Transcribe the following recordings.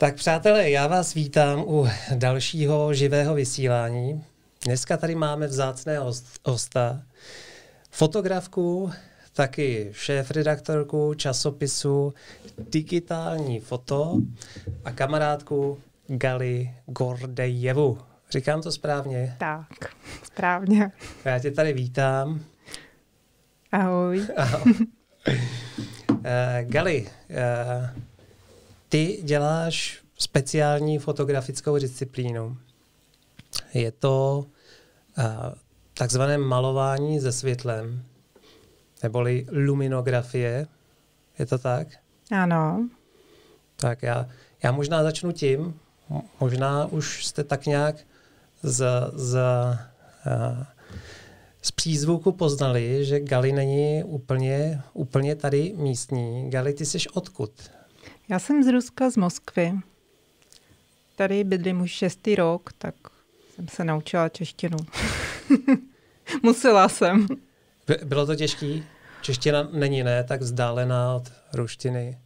Tak přátelé, já vás vítám u dalšího živého vysílání. Dneska tady máme vzácného hosta, fotografku, taky šéf-redaktorku časopisu Digitální foto a kamarádku Gali Gordejevu. Říkám to správně? Tak, správně. Já tě tady vítám. Ahoj. Ahoj. Uh, Gali, uh, ty děláš speciální fotografickou disciplínu. Je to uh, takzvané malování se světlem, neboli luminografie. Je to tak? Ano. Tak já, já možná začnu tím, možná už jste tak nějak z, z, uh, z přízvuku poznali, že Gali není úplně, úplně tady místní. Gali, ty jsi odkud? Já jsem z Ruska, z Moskvy. Tady bydlím už šestý rok, tak jsem se naučila češtinu. Musela jsem. By, bylo to těžký? Čeština není ne tak vzdálená od ruštiny.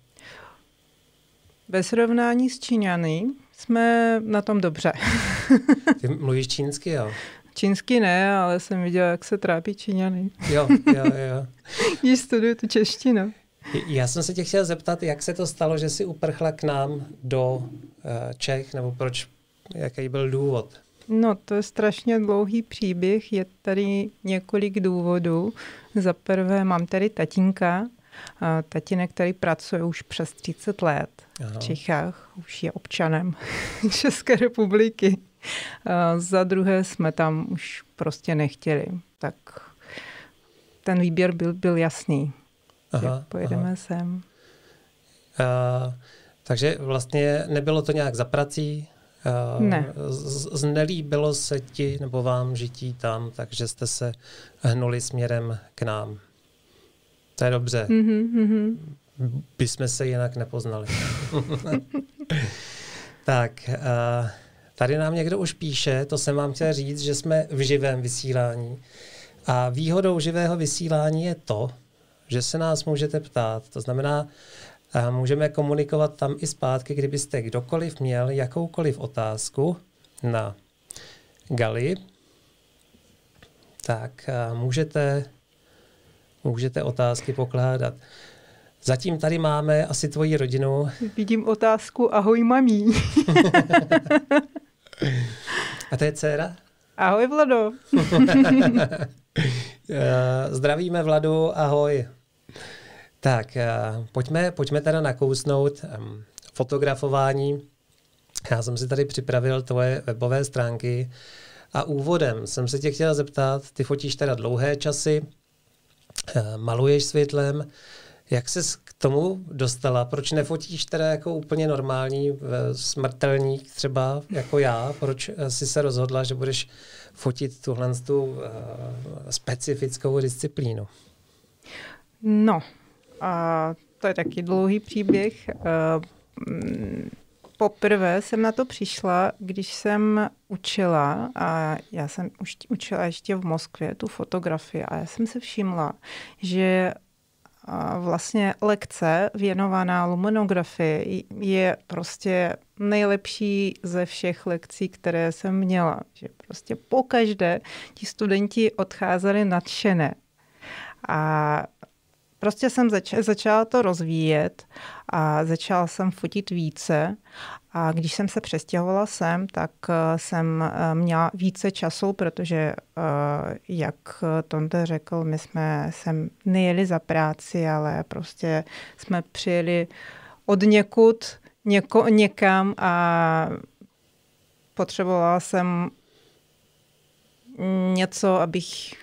Ve srovnání s Číňany jsme na tom dobře. Ty mluvíš čínsky, jo? Čínsky ne, ale jsem viděla, jak se trápí Číňany. Jo, jo, jo. Když studuju tu češtinu. Já jsem se tě chtěl zeptat, jak se to stalo, že jsi uprchla k nám do eh, Čech, nebo proč, jaký byl důvod? No, to je strašně dlouhý příběh, je tady několik důvodů. Za prvé mám tady tatínka, tatínek, který pracuje už přes 30 let Aha. v Čechách, už je občanem České republiky. A za druhé jsme tam už prostě nechtěli, tak ten výběr byl, byl jasný aha, pojedeme aha. sem. Uh, takže vlastně nebylo to nějak za prací? Uh, ne. Znelíbilo se ti nebo vám žití tam, takže jste se hnuli směrem k nám. To je dobře. Mm-hmm, By jsme se jinak nepoznali. tak, uh, tady nám někdo už píše, to jsem vám chtěl říct, že jsme v živém vysílání. A výhodou živého vysílání je to, že se nás můžete ptát. To znamená, můžeme komunikovat tam i zpátky, kdybyste kdokoliv měl jakoukoliv otázku na Gali, tak můžete, můžete otázky pokládat. Zatím tady máme asi tvoji rodinu. Vidím otázku, ahoj mamí. A to je dcera? Ahoj Vlado. Zdravíme Vladu, ahoj. Tak, uh, pojďme, pojďme teda nakousnout fotografování. Já jsem si tady připravil tvoje webové stránky a úvodem jsem se tě chtěla zeptat, ty fotíš teda dlouhé časy, uh, maluješ světlem, jak ses k tomu dostala? Proč nefotíš teda jako úplně normální uh, smrtelník třeba jako já? Proč jsi se rozhodla, že budeš fotit tuhle tu specifickou disciplínu? No, a to je taky dlouhý příběh. Eh, mm, poprvé jsem na to přišla, když jsem učila, a já jsem už učila ještě v Moskvě tu fotografii, a já jsem se všimla, že vlastně lekce věnovaná luminografii je prostě nejlepší ze všech lekcí, které jsem měla. Že prostě pokaždé ti studenti odcházeli nadšené. A Prostě jsem zač- začala to rozvíjet a začala jsem fotit více a když jsem se přestěhovala sem, tak uh, jsem uh, měla více času, protože, uh, jak Tonte řekl, my jsme sem nejeli za práci, ale prostě jsme přijeli od někud něko, někam a potřebovala jsem něco, abych...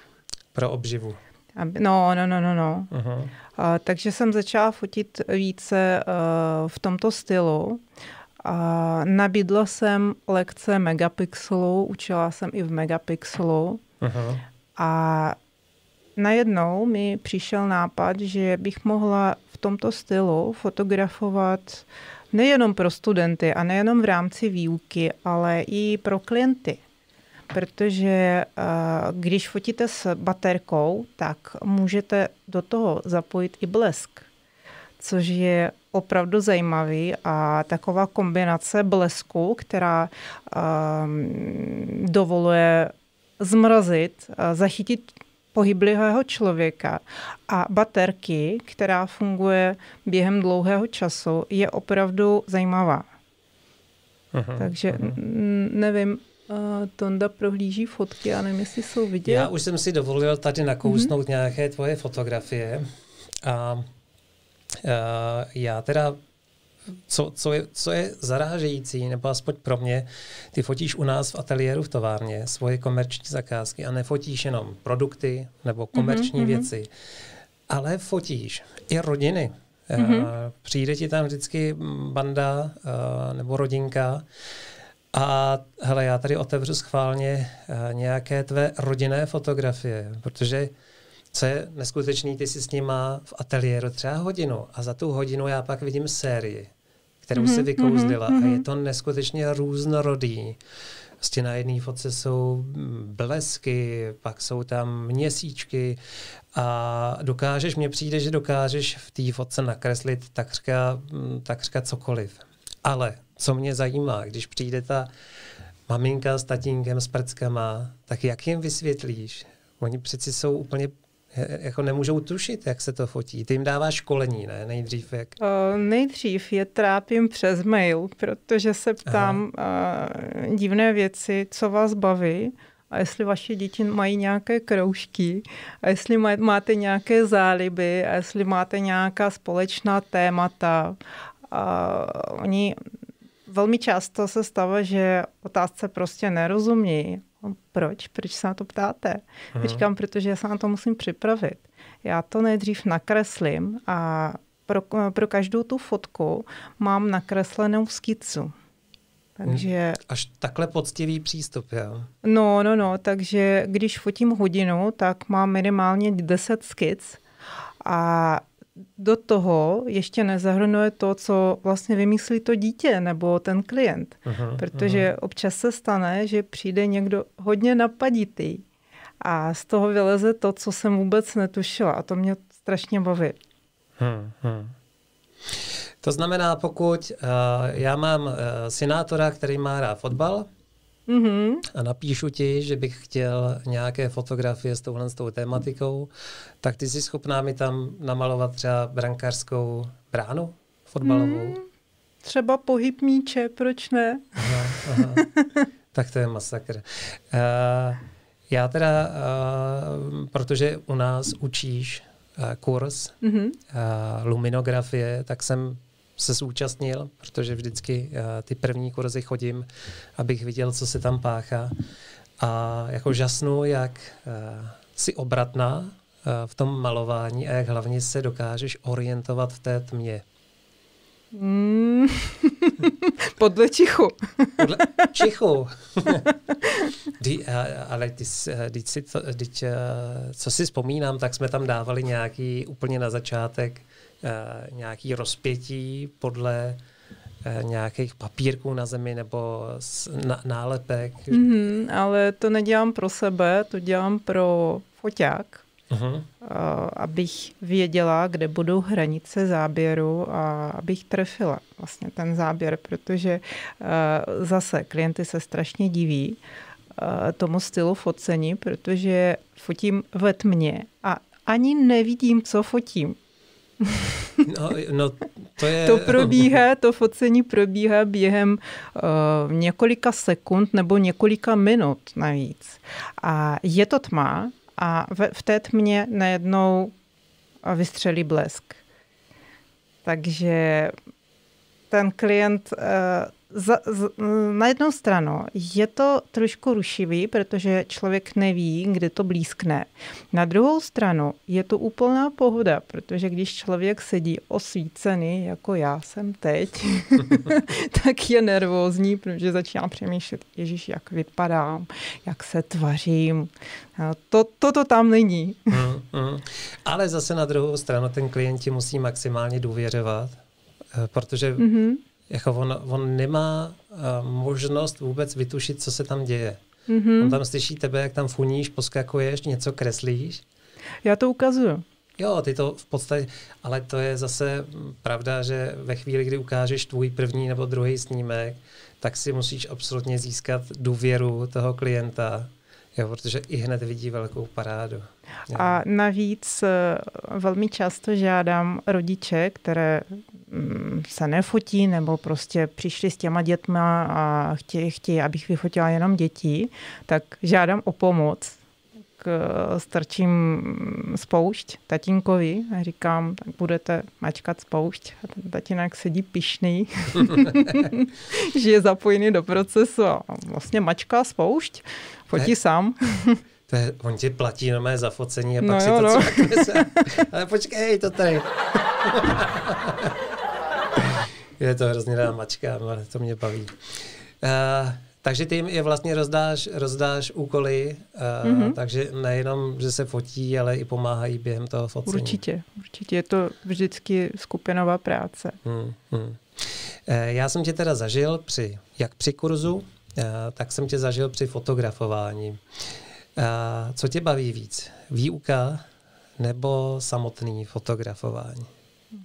Pro obživu. No, no, no, no, no. Uh-huh. A, takže jsem začala fotit více uh, v tomto stylu. A nabídla jsem lekce megapixelu, učila jsem i v megapixelu. Uh-huh. A najednou mi přišel nápad, že bych mohla v tomto stylu fotografovat nejenom pro studenty a nejenom v rámci výuky, ale i pro klienty protože eh, když fotíte s baterkou, tak můžete do toho zapojit i blesk, což je opravdu zajímavý a taková kombinace blesku, která um, dovoluje zmrazit, zachytit pohyblivého člověka a baterky, která funguje během dlouhého času, je opravdu zajímavá. Aha, Takže aha. nevím, uh, Tonda prohlíží fotky a nevím, jestli jsou vidět. Já už jsem si dovolil tady nakousnout mm-hmm. nějaké tvoje fotografie a uh, já teda co, co, je, co je zarážející, nebo aspoň pro mě, ty fotíš u nás v ateliéru v továrně svoje komerční zakázky a nefotíš jenom produkty nebo komerční mm-hmm. věci, ale fotíš i rodiny. Mm-hmm. Přijde ti tam vždycky banda eh, nebo rodinka a hele, já tady otevřu schválně eh, nějaké tvé rodinné fotografie, protože co je neskutečný, ty si s nima v ateliéru třeba hodinu a za tu hodinu já pak vidím sérii kterou mm-hmm, si vykouzlila mm-hmm. a je mhm. to neskutečně různorodý. Vlastně na jedné fotce jsou blesky, pak jsou tam měsíčky a dokážeš, mně přijde, že dokážeš v té fotce nakreslit takřka, takřka cokoliv. Ale co mě zajímá, když přijde ta maminka s tatínkem s prckama, tak jak jim vysvětlíš? Oni přeci jsou úplně jako nemůžou tušit, jak se to fotí. Ty jim dáváš školení, ne? Nejdřív jak? Uh, nejdřív je trápím přes mail, protože se ptám uh, divné věci, co vás baví a jestli vaše děti mají nějaké kroužky a jestli máte nějaké záliby a jestli máte nějaká společná témata. Uh, oni velmi často se stává, že otázce prostě nerozumí proč? Proč se na to ptáte? Aha. Říkám, protože já se na to musím připravit. Já to nejdřív nakreslím a pro, pro každou tu fotku mám nakreslenou skicu. Takže... Až takhle poctivý přístup, jo? No, no, no, takže když fotím hodinu, tak mám minimálně 10 skic a do toho ještě nezahrnuje to, co vlastně vymyslí to dítě nebo ten klient. Aha, Protože aha. občas se stane, že přijde někdo hodně napaditý a z toho vyleze to, co jsem vůbec netušila a to mě strašně baví. Hmm, hmm. To znamená, pokud uh, já mám uh, synátora, který má rád fotbal, Mm-hmm. A napíšu ti, že bych chtěl nějaké fotografie s touhle s tou tématikou, tak ty jsi schopná mi tam namalovat třeba brankářskou bránu fotbalovou? Mm, třeba pohyb míče, proč ne? Aha, aha. tak to je masakr. Uh, já teda, uh, protože u nás učíš uh, kurz mm-hmm. uh, luminografie, tak jsem se zúčastnil, protože vždycky uh, ty první kurzy chodím, abych viděl, co se tam páchá. A jako žasnu, jak uh, si obratná uh, v tom malování a jak hlavně se dokážeš orientovat v té tmě. Mm. Podle Čichu. Podle Čichu. Dí, ale ty, ty si to, co si vzpomínám, tak jsme tam dávali nějaký úplně na začátek Eh, nějaký rozpětí podle eh, nějakých papírků na zemi nebo nálepek. Mm-hmm, ale to nedělám pro sebe, to dělám pro foťák, uh-huh. abych věděla, kde budou hranice záběru a abych trefila vlastně ten záběr, protože zase klienty se strašně diví tomu stylu focení, protože fotím ve tmě a ani nevidím, co fotím. No, no, to, je... to probíhá, to focení probíhá během uh, několika sekund nebo několika minut navíc. A je to tma a v, v té tmě najednou vystřelí blesk. Takže ten klient uh, za, z, na jednu stranu je to trošku rušivý, protože člověk neví, kde to blízkne. Na druhou stranu je to úplná pohoda, protože když člověk sedí osvícený, jako já jsem teď, tak je nervózní, protože začíná přemýšlet, ježíš, jak vypadám, jak se tvařím. To, toto tam není. mm, mm. Ale zase na druhou stranu ten klient musí maximálně důvěřovat, eh, protože mm-hmm jako on, on nemá uh, možnost vůbec vytušit, co se tam děje. Mm-hmm. On tam slyší tebe, jak tam funíš, poskakuješ, něco kreslíš. Já to ukazuju. Jo, ty to v podstatě, ale to je zase pravda, že ve chvíli, kdy ukážeš tvůj první nebo druhý snímek, tak si musíš absolutně získat důvěru toho klienta, jo, protože i hned vidí velkou parádu. Jo. A navíc eh, velmi často žádám rodiče, které se nefotí nebo prostě přišli s těma dětma a chtějí, chtějí, abych vyfotila jenom děti, tak žádám o pomoc strčím spoušť tatínkovi a říkám, tak budete mačkat spoušť. A ten tatínek sedí pišný, že je zapojený do procesu a vlastně mačká spoušť, fotí ne. sám. To je, on ti platí na mé zafocení a pak no si jo, to no. se, Ale počkej, to tady. je to hrozně rád mačka, ale to mě baví. Uh, takže ty jim je vlastně rozdáš, rozdáš úkoly, uh, mm-hmm. takže nejenom, že se fotí, ale i pomáhají během toho focení. Určitě, určitě je to vždycky skupinová práce. Mm, mm. Já jsem tě teda zažil při, jak při kurzu, uh, tak jsem tě zažil při fotografování. Uh, co tě baví víc? Výuka nebo samotný fotografování?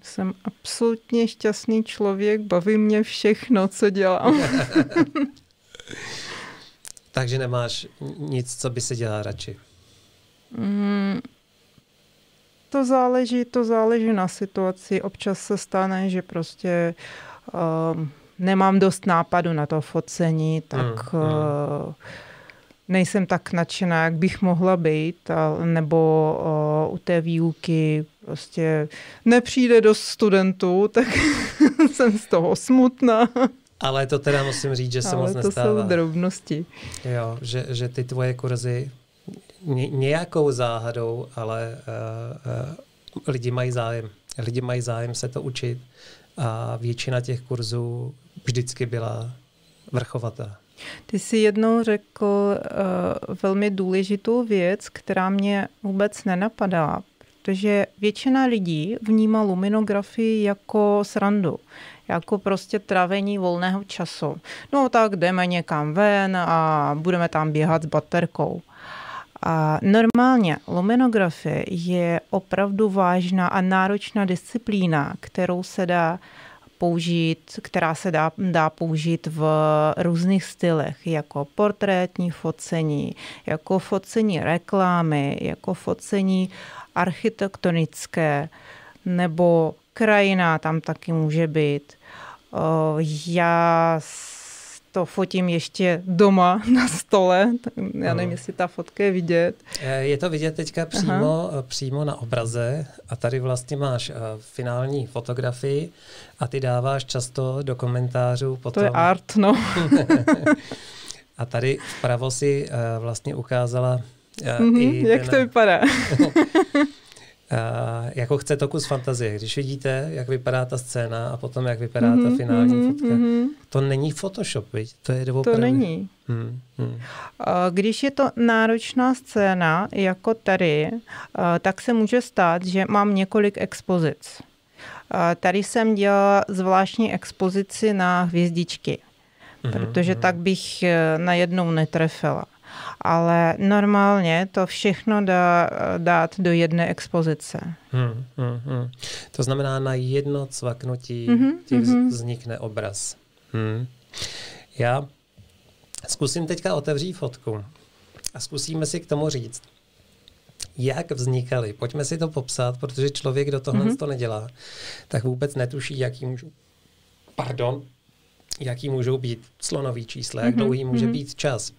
Jsem absolutně šťastný člověk, baví mě všechno, co dělám. Takže nemáš nic, co by se dělala radši? Mm, to záleží, to záleží na situaci. Občas se stane, že prostě uh, nemám dost nápadu na to focení, tak mm, uh, nejsem tak nadšená, jak bych mohla být, a, nebo u té výuky prostě nepřijde dost studentů, tak jsem z toho smutná. Ale to teda musím říct, že se moc nestává. Ale to jsou drobnosti. Jo, že, že ty tvoje kurzy nějakou záhadou, ale uh, uh, lidi mají zájem. Lidi mají zájem se to učit a většina těch kurzů vždycky byla vrchovatá. Ty jsi jednou řekl uh, velmi důležitou věc, která mě vůbec nenapadala, protože většina lidí vnímá luminografii jako srandu jako prostě travení volného času. No tak jdeme někam ven a budeme tam běhat s baterkou. A normálně luminografie je opravdu vážná a náročná disciplína, kterou se dá použít, která se dá, dá použít v různých stylech, jako portrétní focení, jako focení reklamy, jako focení architektonické, nebo krajina tam taky může být. Já to fotím ještě doma na stole, já nevím, jestli ta fotka je vidět. Eh, je to vidět teďka přímo, eh, přímo na obraze a tady vlastně máš uh, finální fotografii a ty dáváš často do komentářů potom... To je art, no. a tady vpravo si vlastně ukázala mm-hmm, i Jak ten, to vypadá? Uh, jako chce to kus fantazie. Když vidíte, jak vypadá ta scéna a potom, jak vypadá mm-hmm, ta mhm, finální mm-hmm, fotka, mm-hmm. to není Photoshop, viď? to je doopravdy. To není. Mm, mm. Když je to náročná scéna, jako tady, tak se může stát, že mám několik expozic. Tady jsem dělala zvláštní expozici na hvězdičky, mm-hmm, protože mm. tak bych najednou netrefila ale normálně to všechno dá dát do jedné expozice. Hmm, hmm, hmm. To znamená, na jedno cvaknutí mm-hmm, ti mm-hmm. vznikne obraz. Hmm. Já zkusím teďka otevřít fotku a zkusíme si k tomu říct, jak vznikaly. Pojďme si to popsat, protože člověk, kdo tohle mm-hmm. to nedělá, tak vůbec netuší, jaký můžou, pardon, jaký můžou být slonový čísla, jak mm-hmm. dlouhý může mm-hmm. být čas.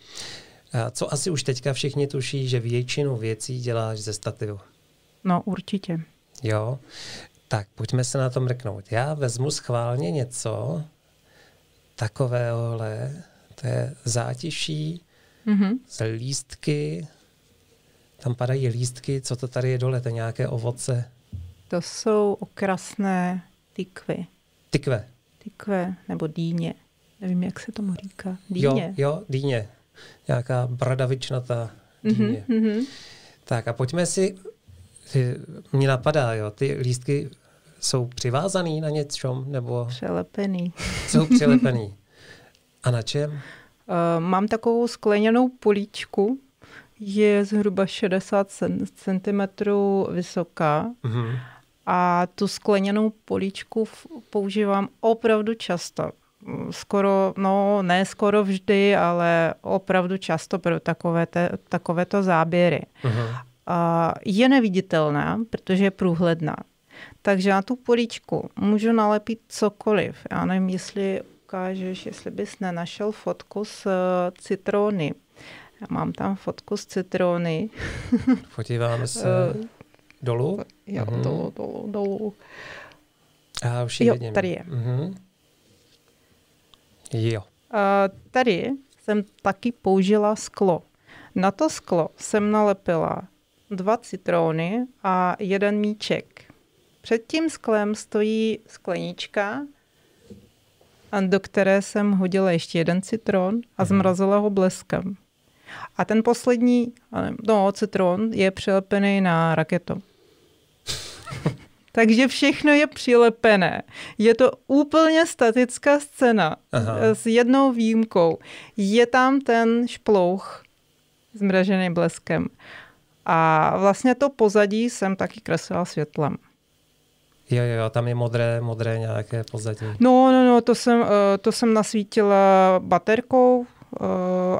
Co asi už teďka všichni tuší, že většinu věcí děláš ze stativu. No určitě. Jo, tak pojďme se na to mrknout. Já vezmu schválně něco takovéhohle, to je zátiší mm-hmm. z lístky, tam padají lístky, co to tady je dole, to nějaké ovoce. To jsou okrasné tykvy. Tykve. Tykve, nebo dýně. Nevím, jak se tomu říká. Dýně. Jo, jo, dýně nějaká bradavičnatá dýně. Mm-hmm. Tak a pojďme si, mě napadá, jo, ty lístky jsou přivázaný na něčem, nebo... Přelepený. Jsou přelepený. A na čem? Uh, mám takovou skleněnou políčku, je zhruba 60 cm vysoká Mhm. a tu skleněnou políčku používám opravdu často. Skoro, no ne skoro vždy, ale opravdu často pro takové te, takovéto záběry. Mhm. A je neviditelná, protože je průhledná. Takže na tu políčku můžu nalepit cokoliv. Já nevím, jestli ukážeš, jestli bys nenašel fotku z eh, citrony. Já mám tam fotku z citrony. Podíváme se Eh, dolů. Jo, Mhm. dolů, dolů, dolů. A už ji Jo, vidím. tady je. Mhm. Jo. A tady jsem taky použila sklo. Na to sklo jsem nalepila dva citrony a jeden míček. Před tím sklem stojí sklenička, do které jsem hodila ještě jeden citron a zmrazila ho bleskem. A ten poslední, no, citron je přilepený na raketu. Takže všechno je přilepené. Je to úplně statická scéna Aha. eh, s jednou výjimkou. Je tam ten šplouch zmražený bleskem. A vlastně to pozadí jsem taky kreslila světlem. Jo, jo, jo, tam je modré, modré nějaké pozadí. No, no, no, to jsem, eh, to jsem nasvítila baterkou eh,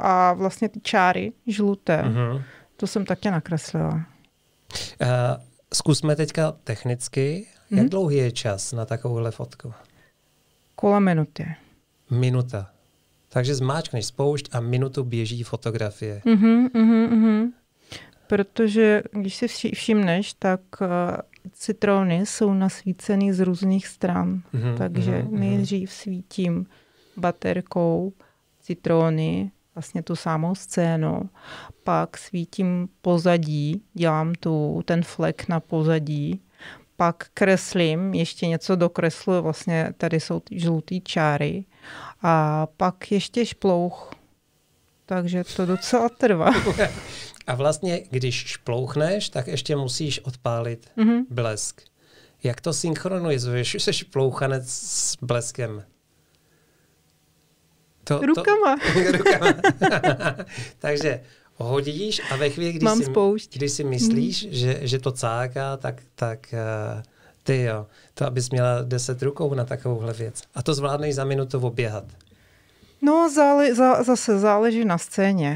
a vlastně ty čáry žluté, Mhm. to jsem taky nakreslila. Uh, zkusme teďka technicky, jak Mhm. dlouhý je čas na takovouhle fotku? Kolem minuty. Minuta. Takže zmáčkneš spoušť a minutu běží fotografie. Mhm, mhm, mhm. Protože když si vši- všimneš, tak uh, citrony jsou nasvíceny z různých stran. Mhm, Takže mhm, mhm. nejdřív svítím baterkou citrony, vlastně tu samou scénu, pak svítím pozadí, dělám tu, ten flek na pozadí, pak kreslím, ještě něco dokresluji, vlastně tady jsou ty žlutý čáry a pak ještě šplouch. Takže to docela trvá. A vlastně, když šplouchneš, tak ještě musíš odpálit Mhm. blesk. Jak to synchronizuješ? Jsi šplouchanec s bleskem. To, Rukama. To, rukama. Takže hodíš a ve chvíli, kdy Mám si, spoušť. když si myslíš, že, že to cáká, tak, tak uh, ty jo, to abys měla 10 rukou na takovouhle věc. A to zvládneš za minutu oběhat. No, zále, za, zase záleží na scéně.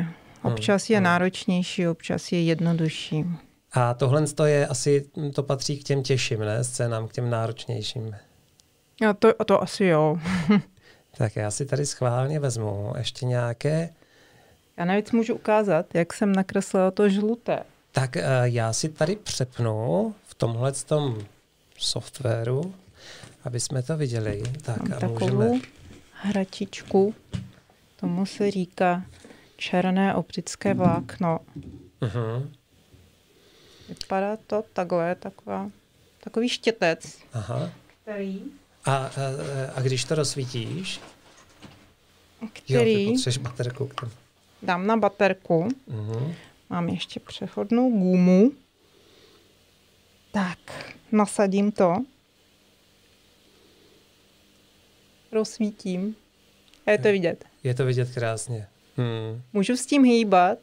Hmm, Občas je hmm. náročnější, občas je jednodušší. A tohle to je asi, to patří k těm těžším, ne? Scénám, k těm náročnějším. A to, a to asi jo. Tak já si tady schválně vezmu ještě nějaké. Já navíc můžu ukázat, jak jsem nakreslila to žluté. Tak uh, já si tady přepnu v tomhle tom softwaru, aby jsme to viděli. Tak Mám a takovou můžeme... hračičku, tomu se říká černé optické vlákno. Uh-huh. Vypadá to takhle, taková, takový štětec, Aha. který, A, a, a když to rozsvítíš, jo, ty který potřebuješ baterku k tomu. dám na baterku. Uh-huh. Mám ještě přechodnou gumu. Tak, nasadím to. Rozsvítím. A je to vidět. Je to vidět krásně. Hmm. Můžu s tím hýbat,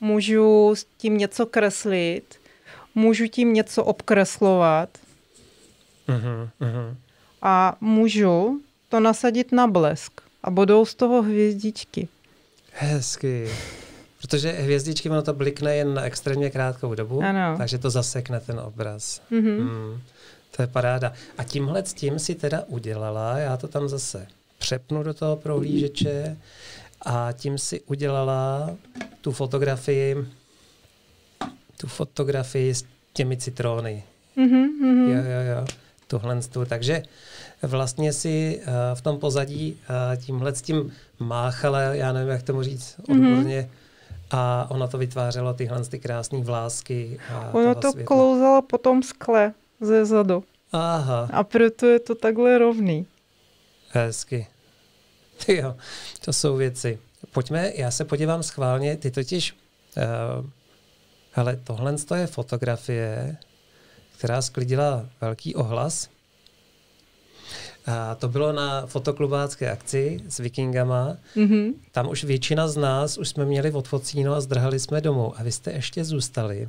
můžu s tím něco kreslit, můžu tím něco obkreslovat Uh-huh. Uh-huh. a můžu to nasadit na blesk a budou z toho hvězdičky. Hezky. Protože hvězdičky, ono to blikne jen na extrémně krátkou dobu, Ano. takže to zasekne ten obraz. Mhm. Hmm. To je paráda. A tímhle s tím si teda udělala, já to tam zase přepnu do toho prohlížeče a tím si udělala tu fotografii tu fotografii s těmi citrony. Mhm, mhm. Jo, jo, jo. Tuhle tu. Takže vlastně si uh, v tom pozadí uh, tímhle s tím máchala, já nevím, jak tomu říct odborně, mm-hmm. a ona to vytvářelo tyhle ty krásné vlásky. A Ono toho to světla. klouzalo po tom skle ze zadu. Aha, A proto je to takhle rovný. hezky. Ty jo, to jsou věci. Pojďme, já se podívám schválně, ty totiž, uh, hele, tohle je fotografie, která sklidila velký ohlas. A to bylo na fotoklubácké akci s vikingama. Mm-hmm. Tam už většina z nás už jsme měli odfocíno a zdrhali jsme domů. A vy jste ještě zůstali.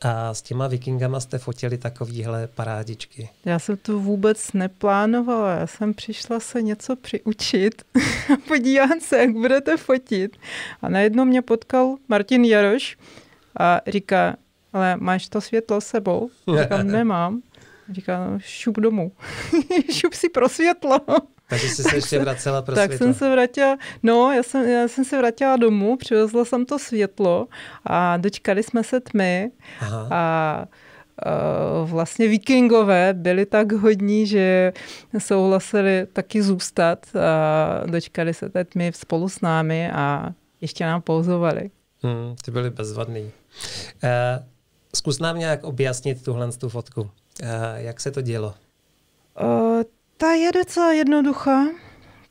A s těma vikingama jste fotili takovýhle parádičky. Já jsem to vůbec neplánovala. Já jsem přišla se něco přiučit a podívat se, jak budete fotit. A najednou mě potkal Martin Jaroš a říká, ale máš to světlo s sebou? Říkám, nemám. Říká, no, šup domů. šup si pro světlo. Takže jsi se ještě vracela pro tak světlo. jsem se vrátila, no, já jsem, já jsem se vrátila domů, přivezla jsem to světlo a dočkali jsme se tmy Aha. a vlastně vikingové byli tak hodní, že souhlasili taky zůstat a dočkali se té tmy spolu s námi a ještě nám pouzovali. Hmm, ty byli bezvadný. Uh, zkus nám nějak objasnit tuhle tu fotku. Uh, jak se to dělo? Uh, ta je docela jednoduchá.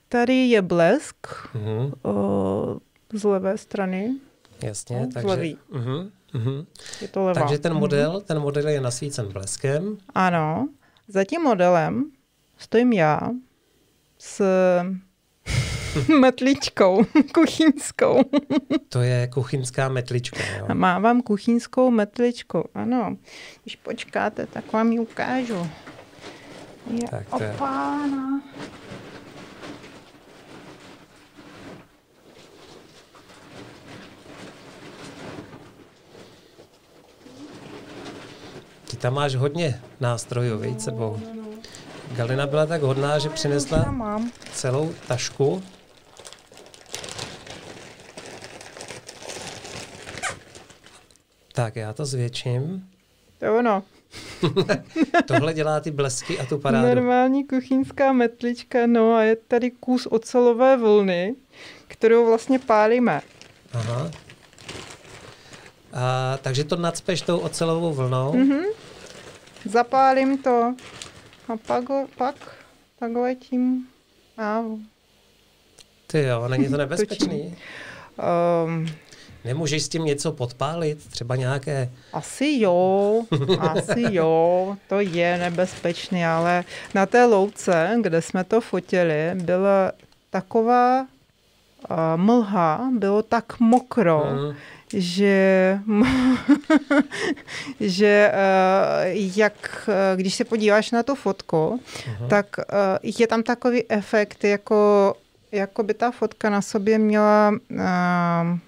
Tady je blesk mm-hmm. o, z levé strany. Jasně, no, takže... Levý. Uh-huh, uh-huh. Je to levá. Takže ten model, uh-huh. ten model je nasvícen bleskem. Ano. Za tím modelem stojím já s metličkou kuchyňskou. to je kuchyňská metlička, jo? Mávám kuchyňskou metličku, ano. Když počkáte, tak vám ji ukážu. Je tak to je. Opána. Ty tam máš hodně nástrojů, no, víc sebou. No, no. Galina byla tak hodná, že přinesla celou tašku. Tak, já to zvětším. To je ono. Tohle dělá ty blesky a tu parádu. Normální kuchyňská metlička, no a je tady kus ocelové vlny, kterou vlastně pálíme. Aha. A, takže to nadspeš tou ocelovou vlnou? Mm-hmm. Zapálím to a pak, pak takhle tím a... Ty jo, není to nebezpečný? um, Nemůžeš s tím něco podpálit? Třeba nějaké... Asi jo, asi jo, to je nebezpečné, ale na té louce, kde jsme to fotili, byla taková uh, mlha, bylo tak mokro, hmm. že, že uh, jak, když se podíváš na tu fotku, uh-huh. tak uh, je tam takový efekt, jako, jako by ta fotka na sobě měla uh,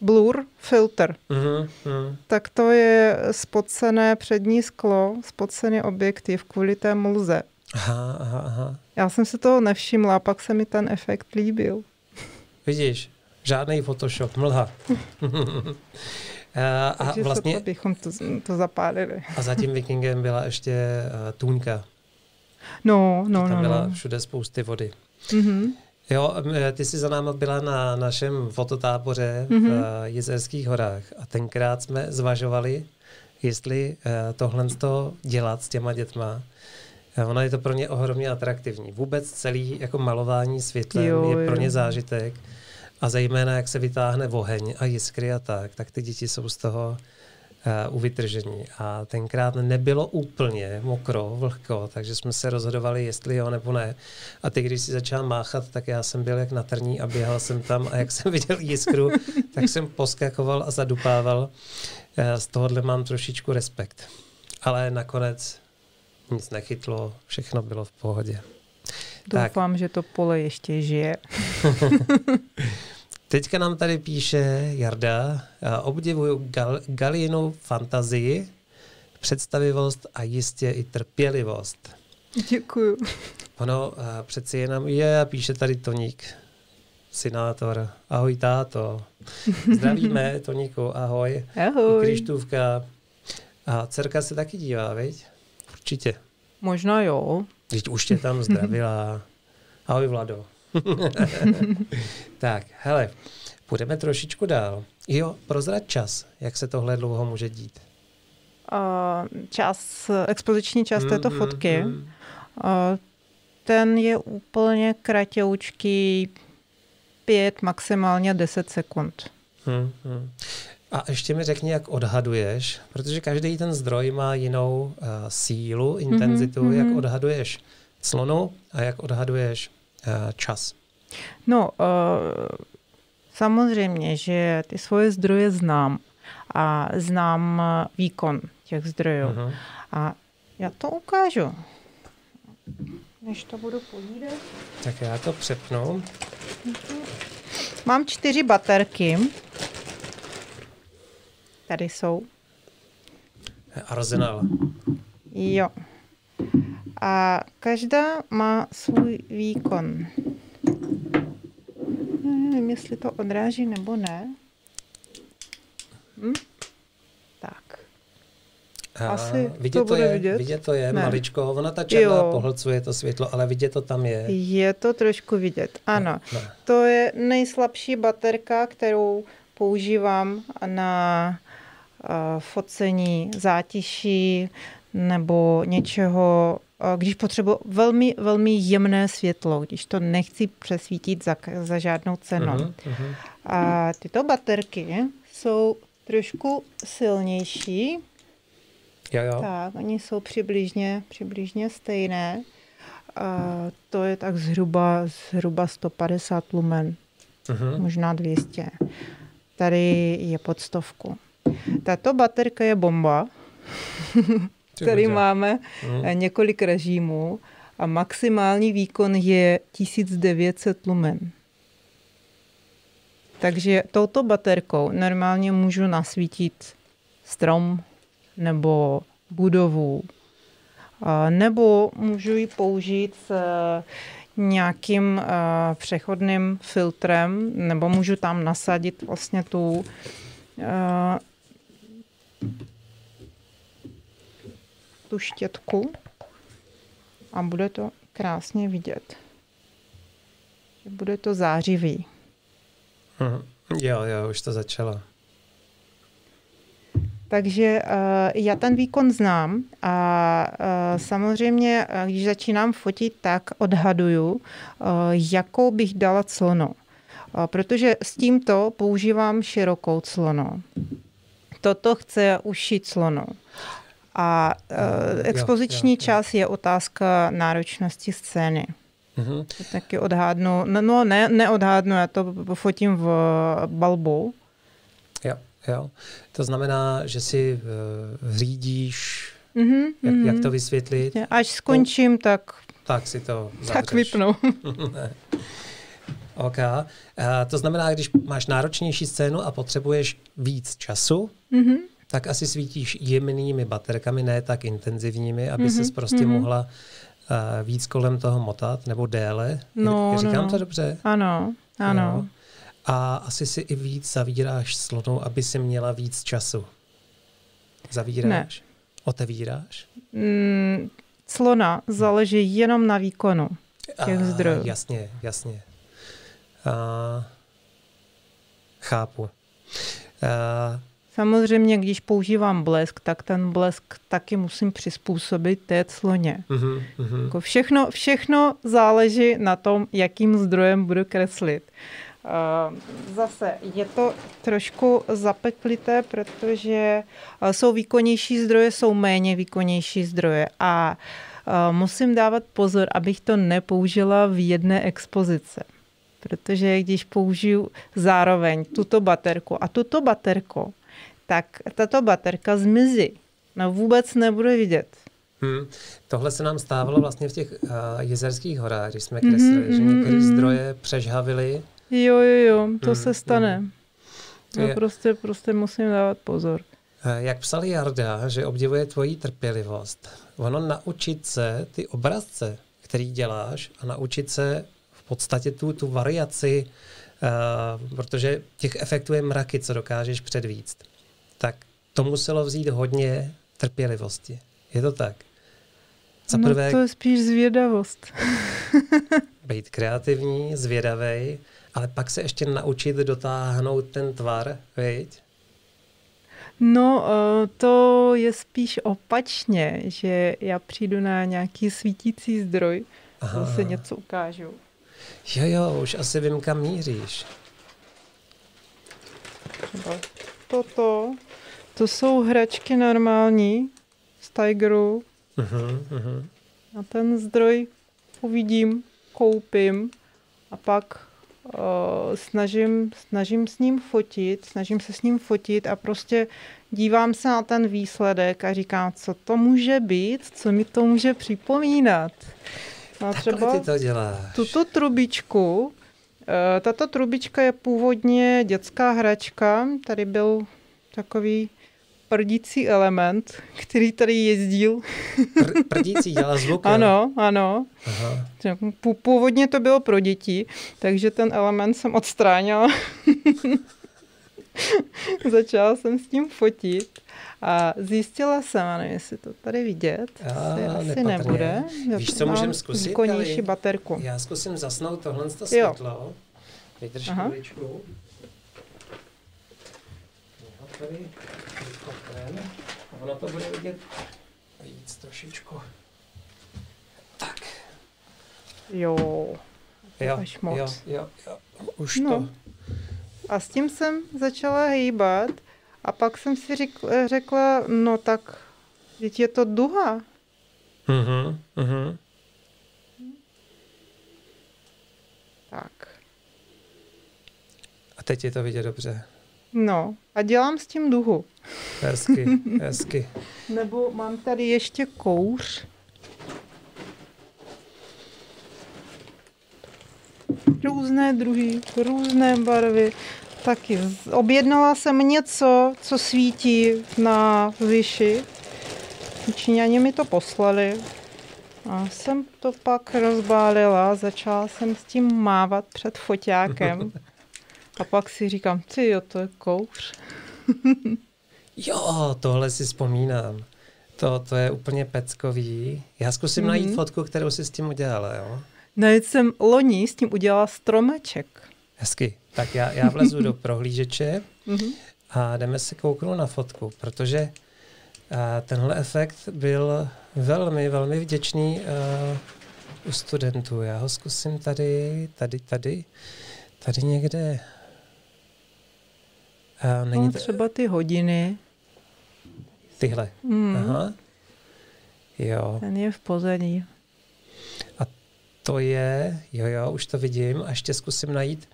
blur filter. Mm-hmm. Tak to je spocené přední sklo, spocený objektiv kvůli té mlze. Aha, aha, aha. Já jsem si toho nevšimla a pak se mi ten efekt líbil. Vidíš, žádný Photoshop, mlha. a, a Takže vlastně, to bychom to, to zapálili. a za tím vikingem byla ještě uh, tůňka. No, no, Tam no. byla no. všude spousty vody. Mm-hmm. Jo, ty jsi za náma byla na našem fototáboře mm-hmm. v eh, Jizerských horách a tenkrát jsme zvažovali, jestli eh, tohle to dělat s těma dětma. Eh, ono je to pro ně ohromně atraktivní. Vůbec celý jako malování světlem jo, je pro ně zážitek. A zejména, jak se vytáhne oheň a jiskry a tak, tak ty děti jsou z toho u vytržení. A tenkrát nebylo úplně mokro, vlhko, takže jsme se rozhodovali, jestli jo nebo ne. A ty, když si začal máchat, tak já jsem byl jak na trní a běhal jsem tam a jak jsem viděl jiskru, tak jsem poskakoval a zadupával. Uh, z tohohle mám trošičku respekt. Ale nakonec nic nechytlo, všechno bylo v pohodě. Doufám, tak. že to pole ještě žije. Teďka nám tady píše Jarda, obdivuju gal, Galinu fantazii, představivost a jistě i trpělivost. Děkuju. Ono přeci jenom je, píše tady Toník, synátor. Ahoj táto. Zdravíme Toníku, ahoj. Ahoj. Krištůvka. A dcerka se taky dívá, viď? Určitě. Možná jo. Teď už tě tam zdravila. Ahoj Vlado. tak, hele, půjdeme trošičku dál. Jo, prozrať čas. Jak se tohle dlouho může dít? Uh, čas, expoziční čas mm, této fotky. Mm, mm. Uh, ten je úplně kratoučký, pět, maximálně deset sekund. Hmm, hmm. A ještě mi řekni, jak odhaduješ, protože každý ten zdroj má jinou uh, sílu, intenzitu, mm-hmm. jak odhaduješ slonu a jak odhaduješ čas? No, uh, samozřejmě, že ty svoje zdroje znám a znám výkon těch zdrojů. Uh-huh. A já to ukážu. Než to budu povídat. Tak já to přepnu. Mám čtyři baterky. Tady jsou. Arsenal. Jo. A každá má svůj výkon. Nevím, jestli to odráží nebo ne. Hm? Tak. Asi vidět to, to je, vidět? vidět to je, ne. maličko. Ona ta černá jo. pohlcuje to světlo, ale vidět to tam je. Je to trošku vidět, ano. Ne. To je nejslabší baterka, kterou používám na uh, focení zátiší nebo něčeho, když potřebuji velmi, velmi jemné světlo, když to nechci přesvítit za, za žádnou cenu. Uh-huh, uh-huh. A tyto baterky jsou trošku silnější, Jo, jo. Tak, oni jsou přibližně, přibližně stejné. A to je tak zhruba, zhruba 150 lumen, uh-huh. možná 200. Tady je pod stovku. Tato baterka je bomba. Tady máme uh-huh. několik režimů a maximální výkon je 1900 lumen. Takže touto baterkou normálně můžu nasvítit strom, nebo budovu. Nebo můžu ji použít s eh, nějakým eh, přechodným filtrem, nebo můžu tam nasadit vlastně tu tu štětku a bude to krásně vidět. Bude to zářivý. Mhm. Jo, jo, už to začalo. Takže uh, já ten výkon znám a uh, samozřejmě, když začínám fotit, tak odhaduju, uh, jakou bych dala clono. Uh, protože s tímto používám širokou clono. Toto chce ušít clono. A uh, expoziční jo, jo, čas jo. je otázka náročnosti scény. Mm-hmm. To taky odhadnu, no, no ne, neodhadnu, já to fotím v balbu. Jo. Jo? To znamená, že si uh, řídíš, mm-hmm, jak, mm-hmm. jak to vysvětlit. Až skončím, no, tak... Tak si to zavřeš. Tak vypnu. OK. Uh, to znamená, když máš náročnější scénu a potřebuješ víc času, mm-hmm. Tak asi svítíš jemnými baterkami, ne tak intenzivními, aby mm-hmm. ses prostě mm-hmm. mohla uh, víc kolem toho motat, nebo déle. No, Říkám no. to dobře? Ano, ano. Jo a asi si i víc zavíráš slonou, aby si měla víc času. Zavíráš? Ne. Otevíráš? Mm, clona záleží jenom na výkonu těch a, zdrojů. Jasně, jasně. A, chápu. A, Samozřejmě, když používám blesk, tak ten blesk taky musím přizpůsobit té cloně. Uh-huh, uh-huh. Jako všechno, všechno záleží na tom, jakým zdrojem budu kreslit. Eh, zase je to trošku zapeklité, protože eh, jsou výkonnější zdroje, jsou méně výkonnější zdroje a eh, musím dávat pozor, abych to nepoužila v jedné expozici. Protože když použiju zároveň tuto baterku a tuto baterku, tak tato baterka zmizí. No vůbec nebude vidět. Hmm. Tohle se nám stávalo vlastně v těch uh, jezerských horách, když jsme kreslili, mm-hmm, že některé mm-hmm. zdroje přežhavily Jo, jo, jo, to mm, se stane. Mm. Já prostě, prostě musím dávat pozor. Eh, jak psal Jarda, že obdivuje tvoji trpělivost, ono naučit se ty obrazce, který děláš a naučit se v podstatě tu, tu variaci, uh, protože těch efektů je mraky, co dokážeš předvíct, tak to muselo vzít hodně trpělivosti. Je to tak? Za prvé, no to je spíš zvědavost. být kreativní, zvědavý ale pak se ještě naučit dotáhnout ten tvar, viď? No, eh, to je spíš opačně, že já přijdu na nějaký svítící zdroj, Aha. se něco ukážu. Jo, jo, už asi vím, kam míříš. Třeba toto, to jsou hračky normální z Tigeru. Uh-huh, uh-huh. A ten zdroj uvidím, koupím a pak uh, snažím, snažím s ním fotit, snažím se s ním fotit a prostě dívám se na ten výsledek a říkám, co to může být, co mi to může připomínat. No třeba ty to děláš. tuto trubičku, tato trubička je původně dětská hračka, tady byl takový prdící element, který tady jezdil. Pr- prdící dělá zvuk, Ano, ano. Aha. Původně to bylo pro děti, takže ten element jsem odstránila. Začala jsem s tím fotit a zjistila jsem, nevím, jestli to tady vidět, asi, asi nebude. Víš, co můžeme zkusit? Výkonnější baterku. Já zkusím zasnout tohle světlo. Vydrž chvíličku. Tady ono to bude vidět víc trošičku. Tak. Jo. Jo, jo, jo, jo. Už no. to. A s tím jsem začala hýbat a pak jsem si řekla, řekla no tak, teď je to duha. Mhm, mhm. Tak. A teď je to vidět dobře. No, a dělám s tím duhu. Hezky, hezky. Nebo mám tady ještě kouř. Různé druhy, různé barvy. Taky objednala jsem něco, co svítí na vyši. Číňani mi to poslali. A jsem to pak rozbálila, začala jsem s tím mávat před foťákem. A pak si říkám, ty jo, to je kouř. jo, tohle si vzpomínám. To, to je úplně peckový. Já zkusím mm-hmm. najít fotku, kterou si s tím udělala, jo? Najít jsem loni s tím udělala stromeček. Hezky. Tak já, já vlezu do prohlížeče mm-hmm. a jdeme si kouknout na fotku, protože a, tenhle efekt byl velmi, velmi vděčný a, u studentů. Já ho zkusím tady, tady, tady, tady někde a není no, třeba ty hodiny. Tyhle. Mm. Aha. Jo. Ten je v pozadí. A to je, jo, jo, už to vidím a ještě zkusím najít.